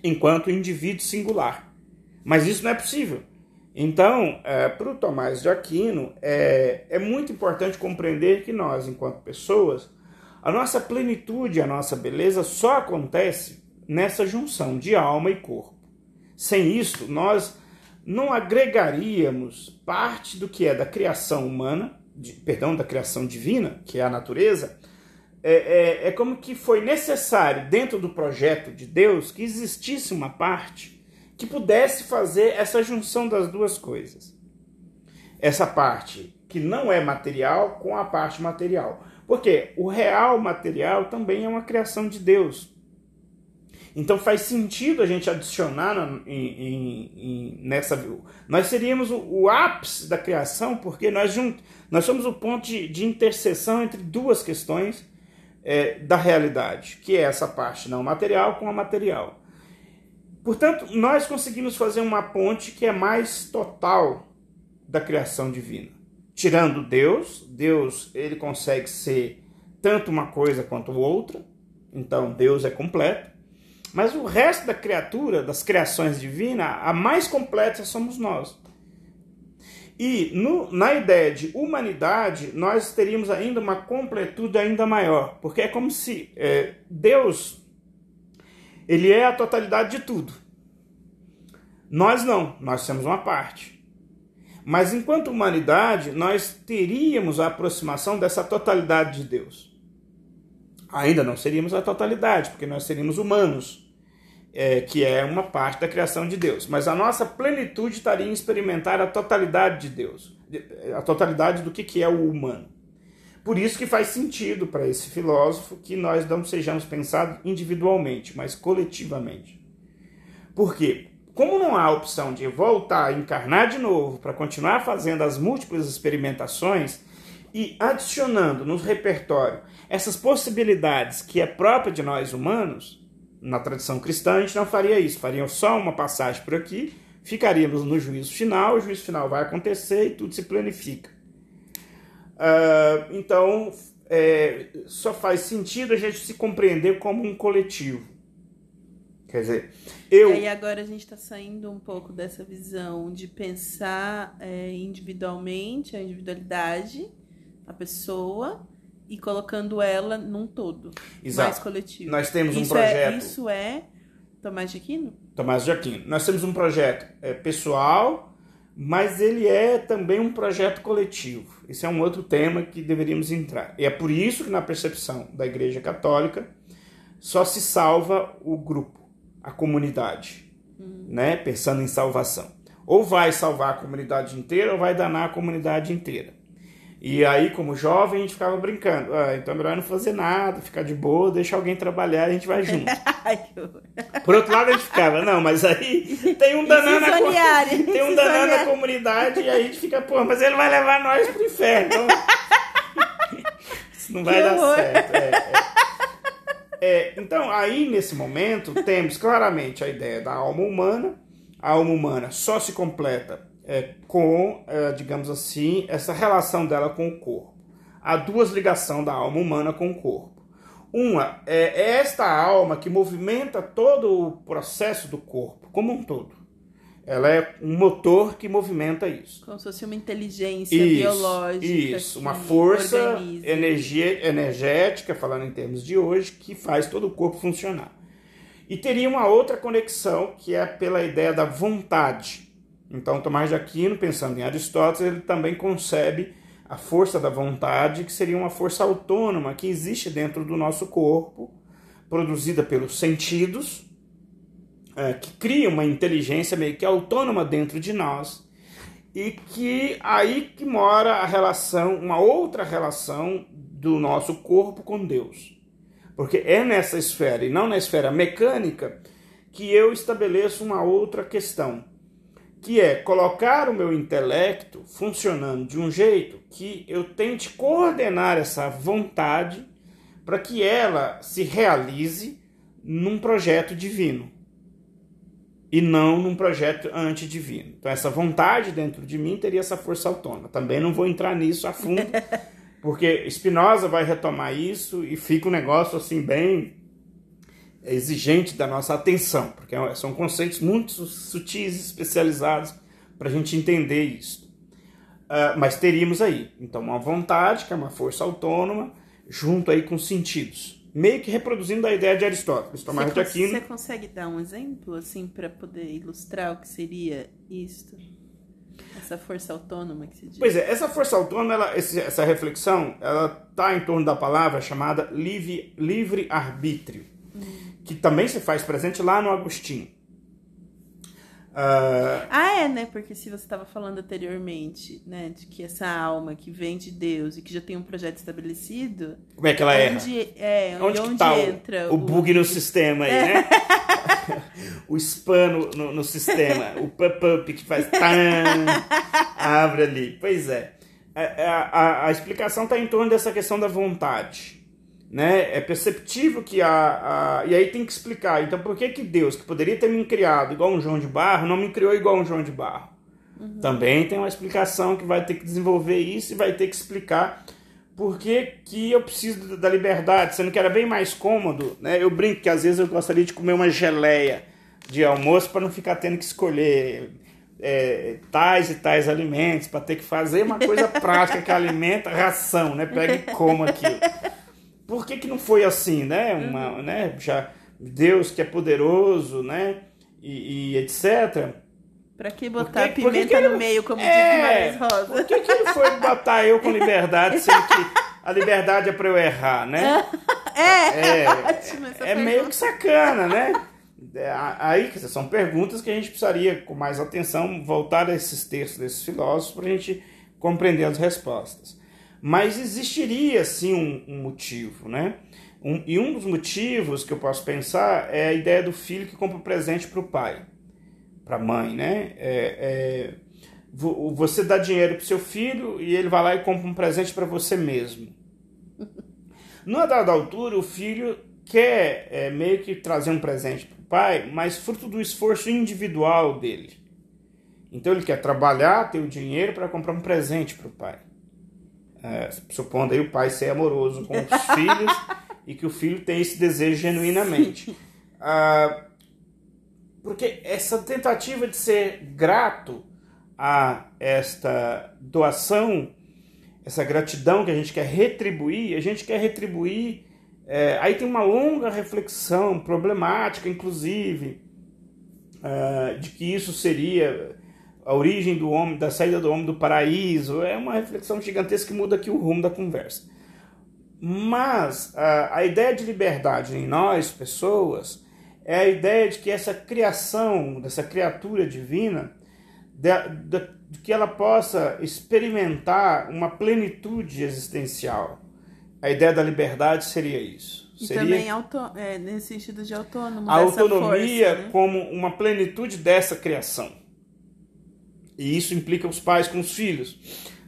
enquanto indivíduo singular. Mas isso não é possível. Então, para o Tomás de Aquino, é, é muito importante compreender que nós, enquanto pessoas, a nossa plenitude, a nossa beleza só acontece nessa junção de alma e corpo. Sem isso, nós não agregaríamos parte do que é da criação humana, de, perdão, da criação divina, que é a natureza, é, é, é, como que foi necessário, dentro do projeto de Deus, que existisse uma parte que pudesse fazer essa junção das duas coisas. Essa parte que não é material com a parte material. Porque o real material também é uma criação de Deus. Então faz sentido a gente adicionar em, em, em, nessa. Nós seríamos o, o, ápice da criação, porque nós, junt, nós somos o ponto de, de interseção entre duas questões é, da realidade, que é essa parte não material com a material. Portanto, nós conseguimos fazer uma ponte que é mais total da criação divina. Tirando Deus, Deus ele consegue ser tanto uma coisa quanto outra, então Deus é completo. Mas o resto da criatura, das criações divinas, a mais completa somos nós. E no, na ideia de humanidade, nós teríamos ainda uma completude ainda maior, porque é como se é, Deus ele é a totalidade de tudo. Nós não, nós temos uma parte. Mas enquanto humanidade, nós teríamos a aproximação dessa totalidade de Deus. Ainda não seríamos a totalidade, porque nós seríamos humanos, é, que é uma parte da criação de Deus. Mas a nossa plenitude estaria em experimentar a totalidade de Deus, a totalidade do que, que é o humano. Por isso que faz sentido para esse filósofo que nós não sejamos pensados individualmente, mas coletivamente. Por quê? Como não há opção de voltar a encarnar de novo para continuar fazendo as múltiplas experimentações e adicionando no repertório essas possibilidades que é própria de nós humanos, na tradição cristã a gente não faria isso, faria só uma passagem por aqui, ficaríamos no juízo final, o juízo final vai acontecer e tudo se planifica. Uh, então, é, só faz sentido a gente se compreender como um coletivo. Quer dizer, eu. E aí agora a gente está saindo um pouco dessa visão de pensar é, individualmente a individualidade, a pessoa, e colocando ela num todo Exato. mais coletivo. Nós temos um isso projeto. É, isso é Tomás de Aquino? Tomás de Aquino. Nós temos um projeto é, pessoal, mas ele é também um projeto coletivo. Esse é um outro tema que deveríamos entrar. E é por isso que na percepção da Igreja Católica só se salva o grupo a comunidade, Hum. né? Pensando em salvação. Ou vai salvar a comunidade inteira ou vai danar a comunidade inteira. E aí, como jovem, a gente ficava brincando. Ah, então é melhor não fazer nada, ficar de boa, deixar alguém trabalhar e a gente vai junto. Por outro lado, a gente ficava, não, mas aí tem um danado na, co- Cisoniária, tem um danado na comunidade e aí a gente fica, pô, mas ele vai levar nós pro inferno. Então... Isso não vai Que dar horror. certo. é, é. É, então, aí nesse momento, temos claramente a ideia da alma humana. A alma humana só se completa é, com, é, digamos assim, essa relação dela com o corpo. Há duas ligações da alma humana com o corpo. Uma é, é esta alma que movimenta todo o processo do corpo, como um todo. Ela é um motor que movimenta isso. Como se fosse uma inteligência Isso, biológica. isso, uma força organiza. energia, energética, falando em termos de hoje, que faz todo o corpo funcionar. E teria uma outra conexão, que é pela ideia da vontade. Então, Tomás de Aquino, pensando em Aristóteles, ele também concebe a força da vontade, que seria uma força autônoma que existe dentro do nosso corpo, produzida pelos sentidos, é, que cria uma inteligência meio que autônoma dentro de nós e que aí que mora a relação, uma outra relação do nosso corpo com Deus. Porque é nessa esfera e não na esfera mecânica que eu estabeleço uma outra questão, que é colocar o meu intelecto funcionando de um jeito que eu tente coordenar essa vontade para que ela se realize num projeto divino e não num projeto antidivino. Então, essa vontade dentro de mim teria essa força autônoma. Também não vou entrar nisso a fundo, porque Spinoza vai retomar isso e fica um negócio assim bem exigente da nossa atenção, porque são conceitos muito sutis e especializados para a gente entender isso. Uh, mas teríamos aí, então, uma vontade, que é uma força autônoma, junto aí com sentidos meio que reproduzindo a ideia de Aristóteles. Tomás de Aquino. Você consegue dar um exemplo, assim, para poder ilustrar o que seria isto? Essa força autônoma que se diz. Pois é, essa força autônoma, ela, essa reflexão, ela está em torno da palavra chamada livre, livre hum. Que também se faz presente lá no Agostinho. Uh... Ah, é, né? Porque se você estava falando anteriormente, né, de que essa alma que vem de Deus e que já tem um projeto estabelecido. Como é que ela onde, é? é onde, onde tá entra o, o bug no sistema aí, né? o spam no, no sistema, o pop-up que faz tan, abre ali. Pois é. A, a, a explicação está em torno dessa questão da vontade né? É perceptível que a, a, E aí tem que explicar. Então, por que, que Deus, que poderia ter me criado igual um João de Barro, não me criou igual um João de Barro? Uhum. Também tem uma explicação que vai ter que desenvolver isso e vai ter que explicar por que, que eu preciso da liberdade, sendo que era bem mais cômodo. Né? Eu brinco que às vezes eu gostaria de comer uma geleia de almoço para não ficar tendo que escolher é, tais e tais alimentos, para ter que fazer uma coisa prática que alimenta, ração, né? Pega e coma aquilo por que, que não foi assim, né? Uma, uhum. né? Já Deus que é poderoso, né? E, e etc. Pra que botar que, pimenta que ele, no meio, como é, diz Rosa? Por que, que ele foi botar eu com liberdade, sendo que a liberdade é pra eu errar, né? É, é, é, é meio que sacana, né? É, aí são perguntas que a gente precisaria, com mais atenção, voltar a esses textos desses filósofos para a gente compreender as respostas. Mas existiria sim um, um motivo, né? Um, e um dos motivos que eu posso pensar é a ideia do filho que compra um presente para o pai, para a mãe, né? É, é, você dá dinheiro para seu filho e ele vai lá e compra um presente para você mesmo. Numa dada altura, o filho quer é, meio que trazer um presente para o pai, mas fruto do esforço individual dele. Então ele quer trabalhar, ter o dinheiro para comprar um presente para o pai é, supondo aí o pai ser amoroso com os filhos e que o filho tem esse desejo genuinamente. Ah, porque essa tentativa de ser grato a esta doação, essa gratidão que a gente quer retribuir, a gente quer retribuir. É, aí tem uma longa reflexão, problemática inclusive, uh, de que isso seria a origem do homem, da saída do homem do paraíso, é uma reflexão gigantesca que muda aqui o rumo da conversa. Mas a, a ideia de liberdade em nós, pessoas, é a ideia de que essa criação, dessa criatura divina, de, de, de que ela possa experimentar uma plenitude existencial. A ideia da liberdade seria isso. E seria também auto, é, nesse sentido de autônomo. A autonomia força, né? como uma plenitude dessa criação. E isso implica os pais com os filhos.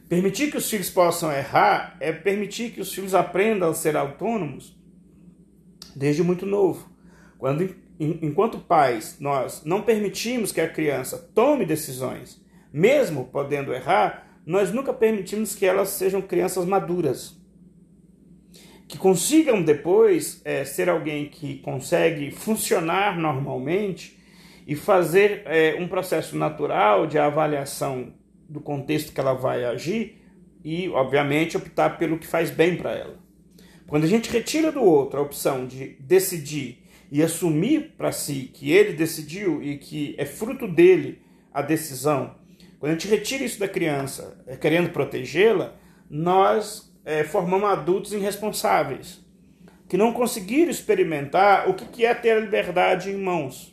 Permitir que os filhos possam errar é permitir que os filhos aprendam a ser autônomos desde muito novo. Quando, enquanto pais, nós não permitimos que a criança tome decisões, mesmo podendo errar, nós nunca permitimos que elas sejam crianças maduras. Que consigam depois é, ser alguém que consegue funcionar normalmente e fazer é, um processo natural de avaliação do contexto que ela vai agir e, obviamente, optar pelo que faz bem para ela. Quando a gente retira do outro a opção de decidir e assumir para si que ele decidiu e que é fruto dele a decisão, quando a gente retira isso da criança, é, querendo protegê-la, nós é, formamos adultos irresponsáveis, que não conseguiram experimentar o que é ter a liberdade em mãos.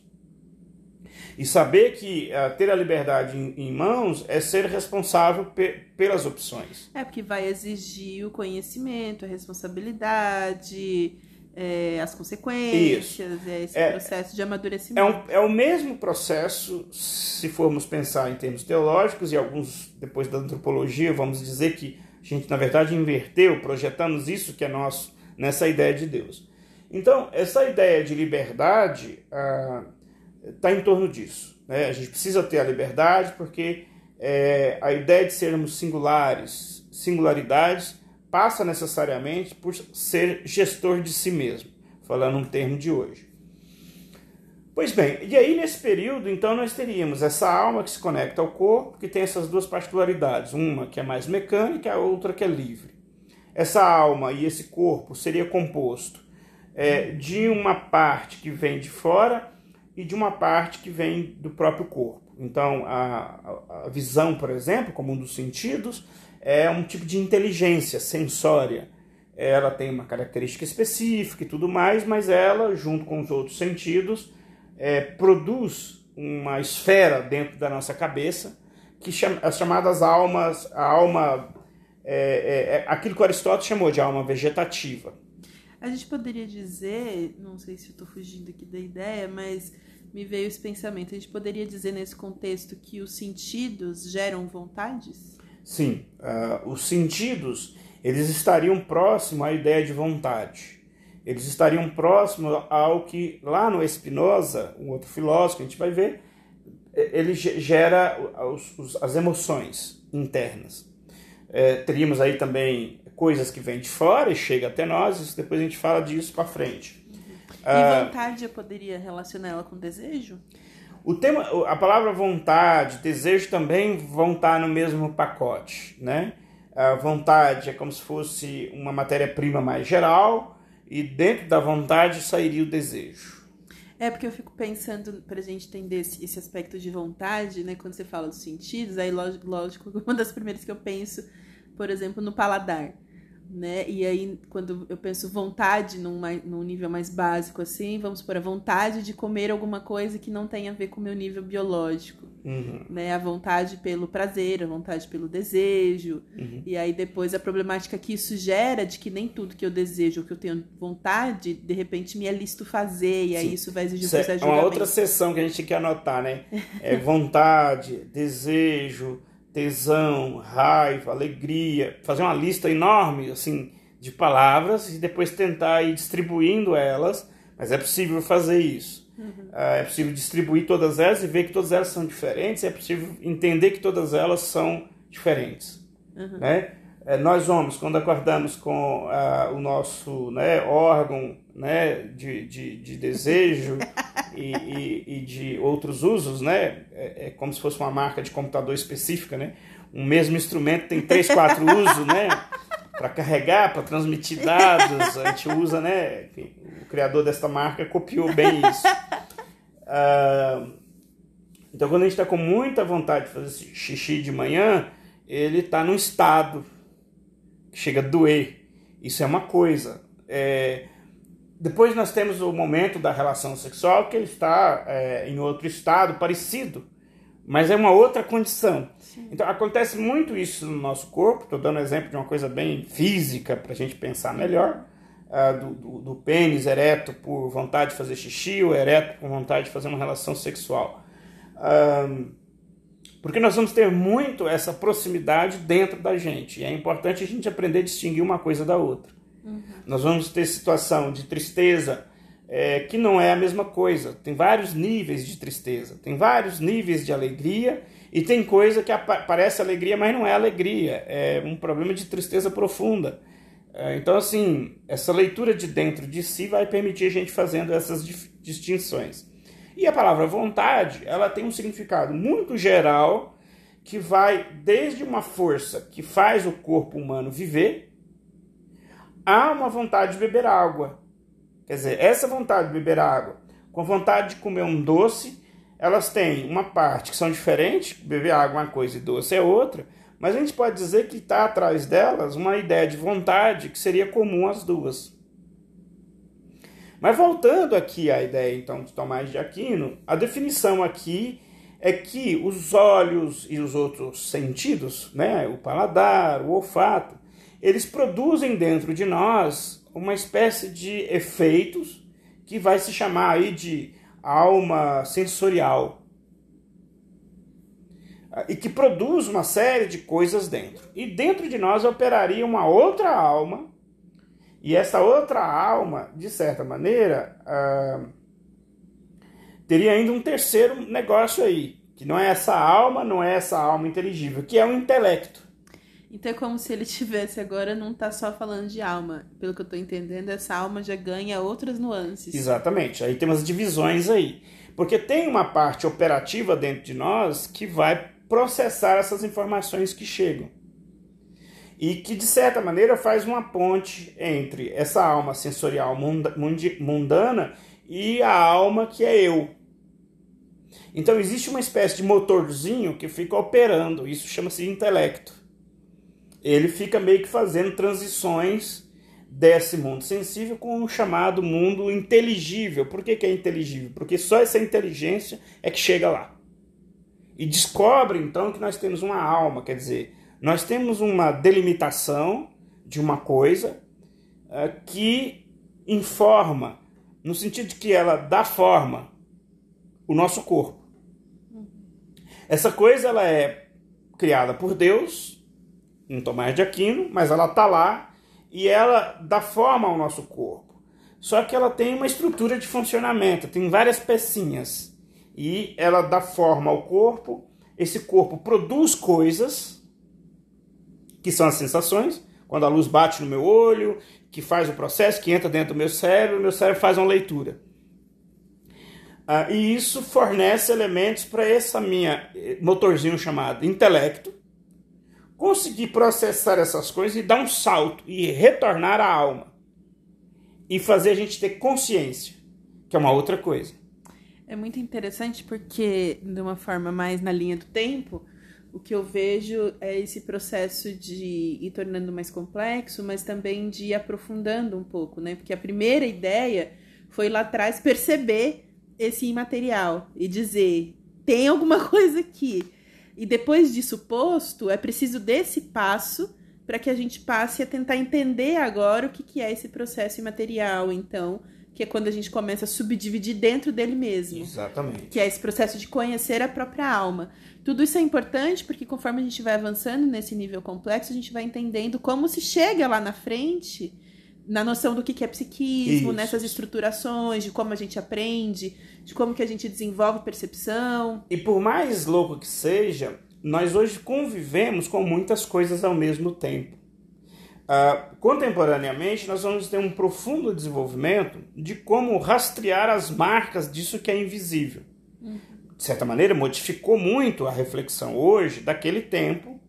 E saber que uh, ter a liberdade em, em, mãos é ser responsável pe pelas opções. É, porque vai exigir o conhecimento, a responsabilidade, é, as consequências, é esse é, processo de amadurecimento. É, um, é o mesmo processo, se formos pensar em termos teológicos, e alguns, depois da antropologia, vamos dizer que a gente, na verdade, inverteu, projetamos isso que é nosso nessa ideia de Deus. Então, essa ideia de liberdade. Ah, está em torno disso. Né? A gente precisa ter a liberdade porque é, a ideia de sermos singulares, singularidades, passa necessariamente por ser gestor de si mesmo, falando um termo de hoje. Pois bem, e aí nesse período, então, nós teríamos essa alma que se conecta ao corpo, que tem essas duas particularidades, uma que é mais mecânica e a outra que é livre. Essa alma e esse corpo seria composto é, de uma parte que vem de fora e de uma parte que vem do próprio corpo. Então, a, a visão, por exemplo, como um dos sentidos, é um tipo de inteligência sensória. Ela tem uma característica específica e tudo mais, mas ela, junto com os outros sentidos, é, produz uma esfera dentro da nossa cabeça que as chamadas almas, a alma, é, é, é aquilo que Aristóteles chamou de alma vegetativa. A gente poderia dizer, não sei se eu estou fugindo aqui da ideia, mas me veio esse pensamento. A gente poderia dizer nesse contexto que os sentidos geram vontades? Sim, uh, os sentidos eles estariam próximos à ideia de vontade. Eles estariam próximos ao que lá no Spinoza, um outro filósofo a gente vai ver, ele gera os, os, as emoções internas. É, teríamos aí também coisas que vêm de fora e chega até nós, isso depois a gente fala disso para frente. E ah, vontade eu poderia relacionar ela com desejo? O tema, a palavra vontade, desejo também vão estar no mesmo pacote, né? A vontade é como se fosse uma matéria-prima mais geral e dentro da vontade sairia o desejo. É porque eu fico pensando, para a gente entender esse, esse, aspecto de vontade, né? Quando você fala dos sentidos, aí lógico, lógico, uma das primeiras que eu penso, por exemplo, no paladar né? E aí, quando eu penso vontade num, num nível mais básico, assim, vamos por a vontade de comer alguma coisa que não tem a ver com o meu nível biológico, uhum. né? A vontade pelo prazer, a vontade pelo desejo. Uhum. E aí, depois, a problemática que isso gera de que nem tudo que eu desejo, que eu tenho vontade, de repente me alisto fazer, e aí Sim. isso vai exigir um processo de É uma outra sessão que a gente tem que anotar, né? É vontade, desejo tesão, raiva, alegria, fazer uma lista enorme assim de palavras e depois tentar ir distribuindo elas, mas é possível fazer isso. Uhum. É possível distribuir todas elas e ver que todas elas são diferentes, é possível entender que todas elas são diferentes. Uhum. Né? É, nós homens, quando acordamos com uh, o nosso né, órgão né, de, de, de desejo e, e, e, de outros usos, né, é, é, como se fosse uma marca de computador específica, né? Um mesmo instrumento tem três, quatro usos, né? Para carregar, para transmitir dados, a gente usa, né? O criador desta marca copiou bem isso. Uh, então, quando a gente está com muita vontade de fazer xixi de manhã, ele está num estado chega a doer. Isso é uma coisa. É... Depois nós temos o momento da relação sexual que ele está é, em outro estado parecido, mas é uma outra condição. Sim. Então acontece muito isso no nosso corpo. Estou dando exemplo de uma coisa bem física para a gente pensar melhor. Uh, do, do, do, pênis ereto por vontade de fazer xixi ou ereto por vontade de fazer uma relação sexual. Porque nós vamos ter muito essa proximidade dentro da gente. E é importante a gente aprender a distinguir uma coisa da outra. Uhum. Nós vamos ter situação de tristeza é, que não é a mesma coisa. Tem vários níveis de tristeza, tem vários níveis de alegria e tem coisa que parece alegria, mas não é alegria. É um problema de tristeza profunda. É, então, assim, essa leitura de dentro de si vai permitir a gente fazendo essas distinções. E a palavra vontade, ela tem um significado muito geral que vai desde uma força que faz o corpo humano viver a uma vontade de beber água. Quer dizer, essa vontade de beber água com vontade de comer um doce, elas têm uma parte que são diferentes, beber água é uma coisa e doce é outra, Mas a gente pode dizer que está atrás delas uma ideia de vontade que seria comum às duas. Mas voltando aqui à ideia então de Tomás de Aquino, a definição aqui é que os olhos e os outros sentidos, né, o paladar, o olfato, eles produzem dentro de nós uma espécie de efeitos que vai se chamar aí de alma sensorial e que produz uma série de coisas dentro. E dentro de nós operaria uma outra alma, e essa outra alma, de certa maneira, uh, teria ainda um terceiro negócio aí, que não é essa alma, não é essa alma inteligível, que é o intelecto. Então é como se ele tivesse agora não tá só falando de alma. Pelo que eu tô entendendo, essa alma já ganha outras nuances. Exatamente. Aí tem umas divisões aí. Porque tem uma parte operativa dentro de nós que vai processar essas informações que chegam. E que, de certa maneira, faz uma ponte entre essa alma sensorial mundana e a alma que é eu. Então, existe uma espécie de motorzinho que fica operando, isso chama-se intelecto. Ele fica meio que fazendo transições desse mundo sensível com o chamado mundo inteligível. Por que, que é inteligível? Porque só essa inteligência é que chega lá e descobre então que nós temos uma alma, quer dizer, nós temos uma delimitação de uma coisa uh, que informa, no sentido de que ela dá forma o nosso corpo. Essa coisa ela é criada por Deus, em Tomás de Aquino, mas ela está lá e ela dá forma ao nosso corpo. Só que ela tem uma estrutura de funcionamento, tem várias pecinhas e ela dá forma ao corpo. Esse corpo produz coisas, que são as sensações, quando a luz bate no meu olho, que faz o processo, que entra dentro do meu cérebro, meu cérebro faz uma leitura. Ah, e isso fornece elementos para essa minha eh, motorzinho chamado intelecto conseguir processar essas coisas e dar um salto e retornar à alma e fazer a gente ter consciência, que é uma outra coisa. É muito interessante porque, de uma forma mais na linha do tempo, o que eu vejo é esse processo de ir tornando mais complexo, mas também de ir aprofundando um pouco, né? Porque a primeira ideia foi lá atrás perceber esse imaterial e dizer: tem alguma coisa aqui. E depois disso posto, é preciso desse passo para que a gente passe a tentar entender agora o que, que é esse processo imaterial. Então, que é quando a gente começa a subdividir dentro dele mesmo. Exatamente. Que é esse processo de conhecer a própria alma. Tudo isso é importante porque conforme a gente vai avançando nesse nível complexo, a gente vai entendendo como se chega lá na frente na noção do que é psiquismo, isso. nessas estruturações, de como a gente aprende, de como que a gente desenvolve percepção. E por mais louco que seja, nós hoje convivemos com muitas coisas ao mesmo tempo. Uh, contemporaneamente, nós vamos ter um profundo desenvolvimento de como rastrear as marcas disso que é invisível. De certa maneira, modificou muito a reflexão hoje daquele tempo,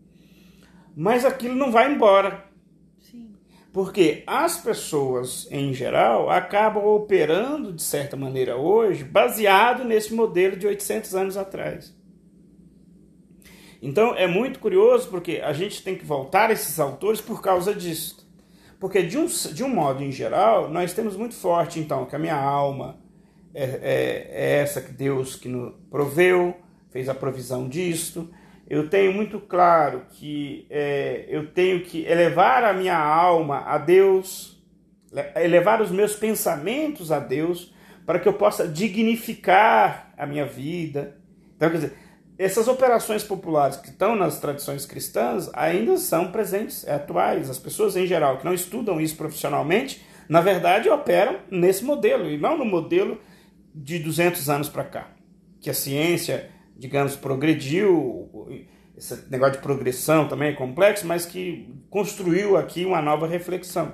mas aquilo não vai embora. Sim. Porque as pessoas, em geral, acabam operando, de certa maneira, hoje, baseado nesse modelo de 800 anos atrás. Então é muito curioso porque a gente tem que voltar a esses autores por causa disso. Porque de um, de um modo em geral, nós temos muito forte então que a minha alma é, é, é essa que Deus que nos proveu, fez a provisão disto. Eu tenho muito claro que é, eu tenho que elevar a minha alma a Deus, elevar os meus pensamentos a Deus, para que eu possa dignificar a minha vida. Então, quer dizer, essas operações populares que estão nas tradições cristãs ainda são presentes, é, atuais. As pessoas em geral que não estudam isso profissionalmente, na verdade operam nesse modelo e não no modelo de 200 anos para cá, que a ciência, digamos, progrediu, esse negócio de progressão também é complexo, mas que construiu aqui uma nova reflexão.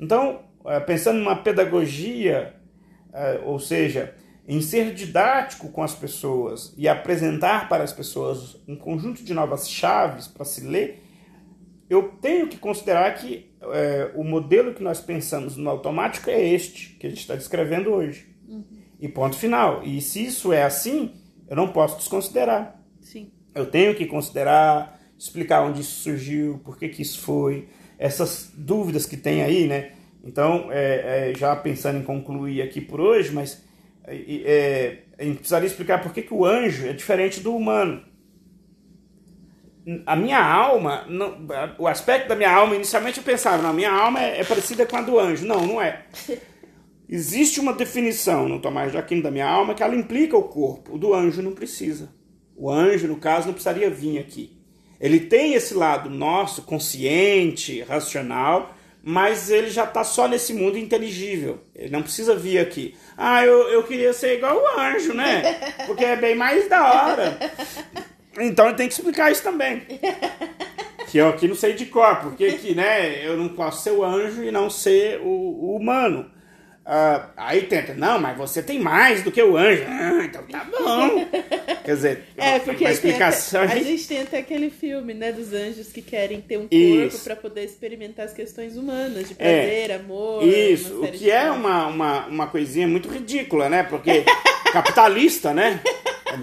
Então, é, pensando numa pedagogia, é, ou seja, em ser didático com as pessoas e apresentar para as pessoas um conjunto de novas chaves para se ler, eu tenho que considerar que é, o modelo que nós pensamos no automático é este que a gente está descrevendo hoje. Uhum. E ponto final. E se isso é assim, eu não posso desconsiderar. Sim. Eu tenho que considerar explicar onde isso surgiu, por que, que isso foi, essas dúvidas que tem aí, né? Então, é, é, já pensando em concluir aqui por hoje, mas é, gente precisaria explicar por que, que o anjo é diferente do humano. A minha alma, não, o aspecto da minha alma, inicialmente eu pensava, não, a minha alma é, é parecida com a do anjo. Não, não é. Existe uma definição no Tomás de Aquino da minha alma que ela implica o corpo. O do anjo não precisa. O anjo, no caso, não precisaria vir aqui. Ele tem esse lado nosso, consciente, racional, mas ele já está só nesse mundo inteligível. Ele não precisa vir aqui. Ah, eu, eu queria ser igual o anjo, né? Porque é bem mais da hora. Então ele tem que explicar isso também. Que eu aqui não sei de cor, porque aqui, né, eu não posso ser o anjo e não ser o, o humano. Uh, aí tenta, não, mas você tem mais do que o anjo. Ah, então tá bom. Quer dizer, é, porque explicação. Até, a gente tem até aquele filme, né, dos anjos que querem ter um corpo para poder experimentar as questões humanas, de prazer, é, amor. Isso, o que é uma, uma, uma coisinha muito ridícula, né? Porque capitalista, né?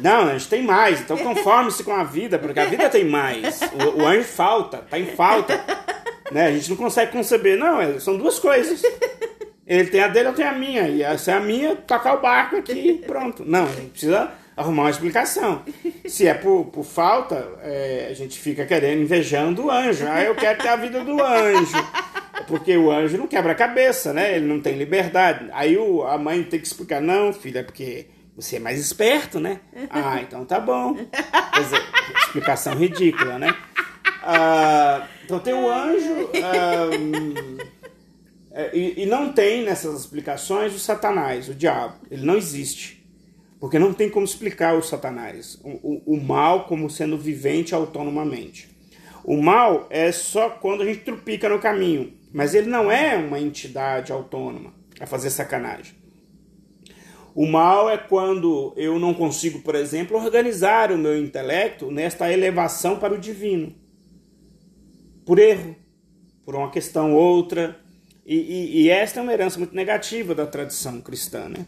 Não, a gente tem mais, então conforme-se com a vida, porque a vida tem mais. O, o anjo falta, tá em falta. Né? A gente não consegue conceber. Não, é, são duas coisas. Ele tem a dele, eu tenho a minha. E essa é a minha, tocar o barco aqui e pronto. Não, a gente precisa arrumar uma explicação. Se é por, por falta, é, a gente fica querendo, invejando o anjo. Ah, eu quero ter a vida do anjo. Porque o anjo não quebra a cabeça, né? Ele não tem liberdade. Aí o, a mãe tem que explicar, não, filha, é porque você é mais esperto, né? Ah, então tá bom. Quer dizer, explicação ridícula, né? Ah, então tem o anjo. Ah, e, e, não tem nessas explicações o Satanás, o diabo. Ele não existe. Porque não tem como explicar o Satanás, o, o, o mal como sendo vivente autonomamente. O mal é só quando a gente trupica no caminho, mas ele não é uma entidade autônoma a fazer sacanagem. O mal é quando eu não consigo, por exemplo, organizar o meu intelecto nesta elevação para o divino. Por erro, por uma questão outra, e, e, e, esta é uma herança muito negativa da tradição cristã. Né?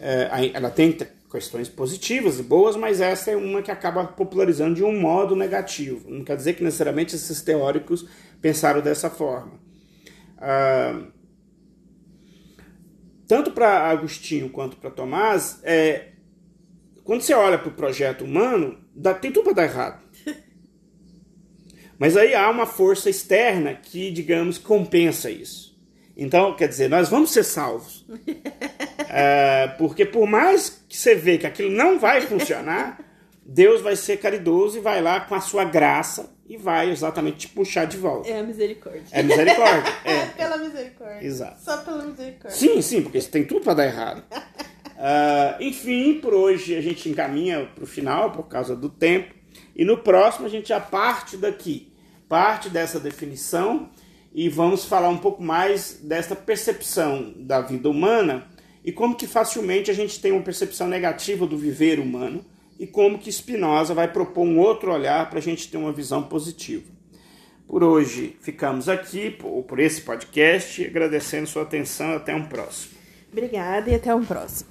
É, ela tem questões positivas e boas, mas essa é uma que acaba popularizando de um modo negativo. Não quer dizer que necessariamente esses teóricos pensaram dessa forma. Ah, tanto para Agostinho quanto para Tomás, é, quando você olha para o projeto humano, dá, tem tudo para dar errado. Mas aí há uma força externa que, digamos, compensa isso. Então, quer dizer, nós vamos ser salvos. é, porque por mais que você vê que aquilo não vai funcionar, Deus vai ser caridoso e vai lá com a sua graça e vai exatamente te puxar de volta. É a misericórdia. É misericórdia. É, é pela misericórdia. Exato. Só pela misericórdia. Sim, sim, porque isso tem tudo para dar errado. Uh, enfim, por hoje a gente encaminha para o final por causa do tempo. E no próximo a gente já parte daqui, parte dessa definição e vamos falar um pouco mais desta percepção da vida humana e como que facilmente a gente tem uma percepção negativa do viver humano e como que Spinoza vai propor um outro olhar para a gente ter uma visão positiva. Por hoje ficamos aqui por esse podcast, agradecendo sua atenção até um próximo. Obrigada e até um próximo.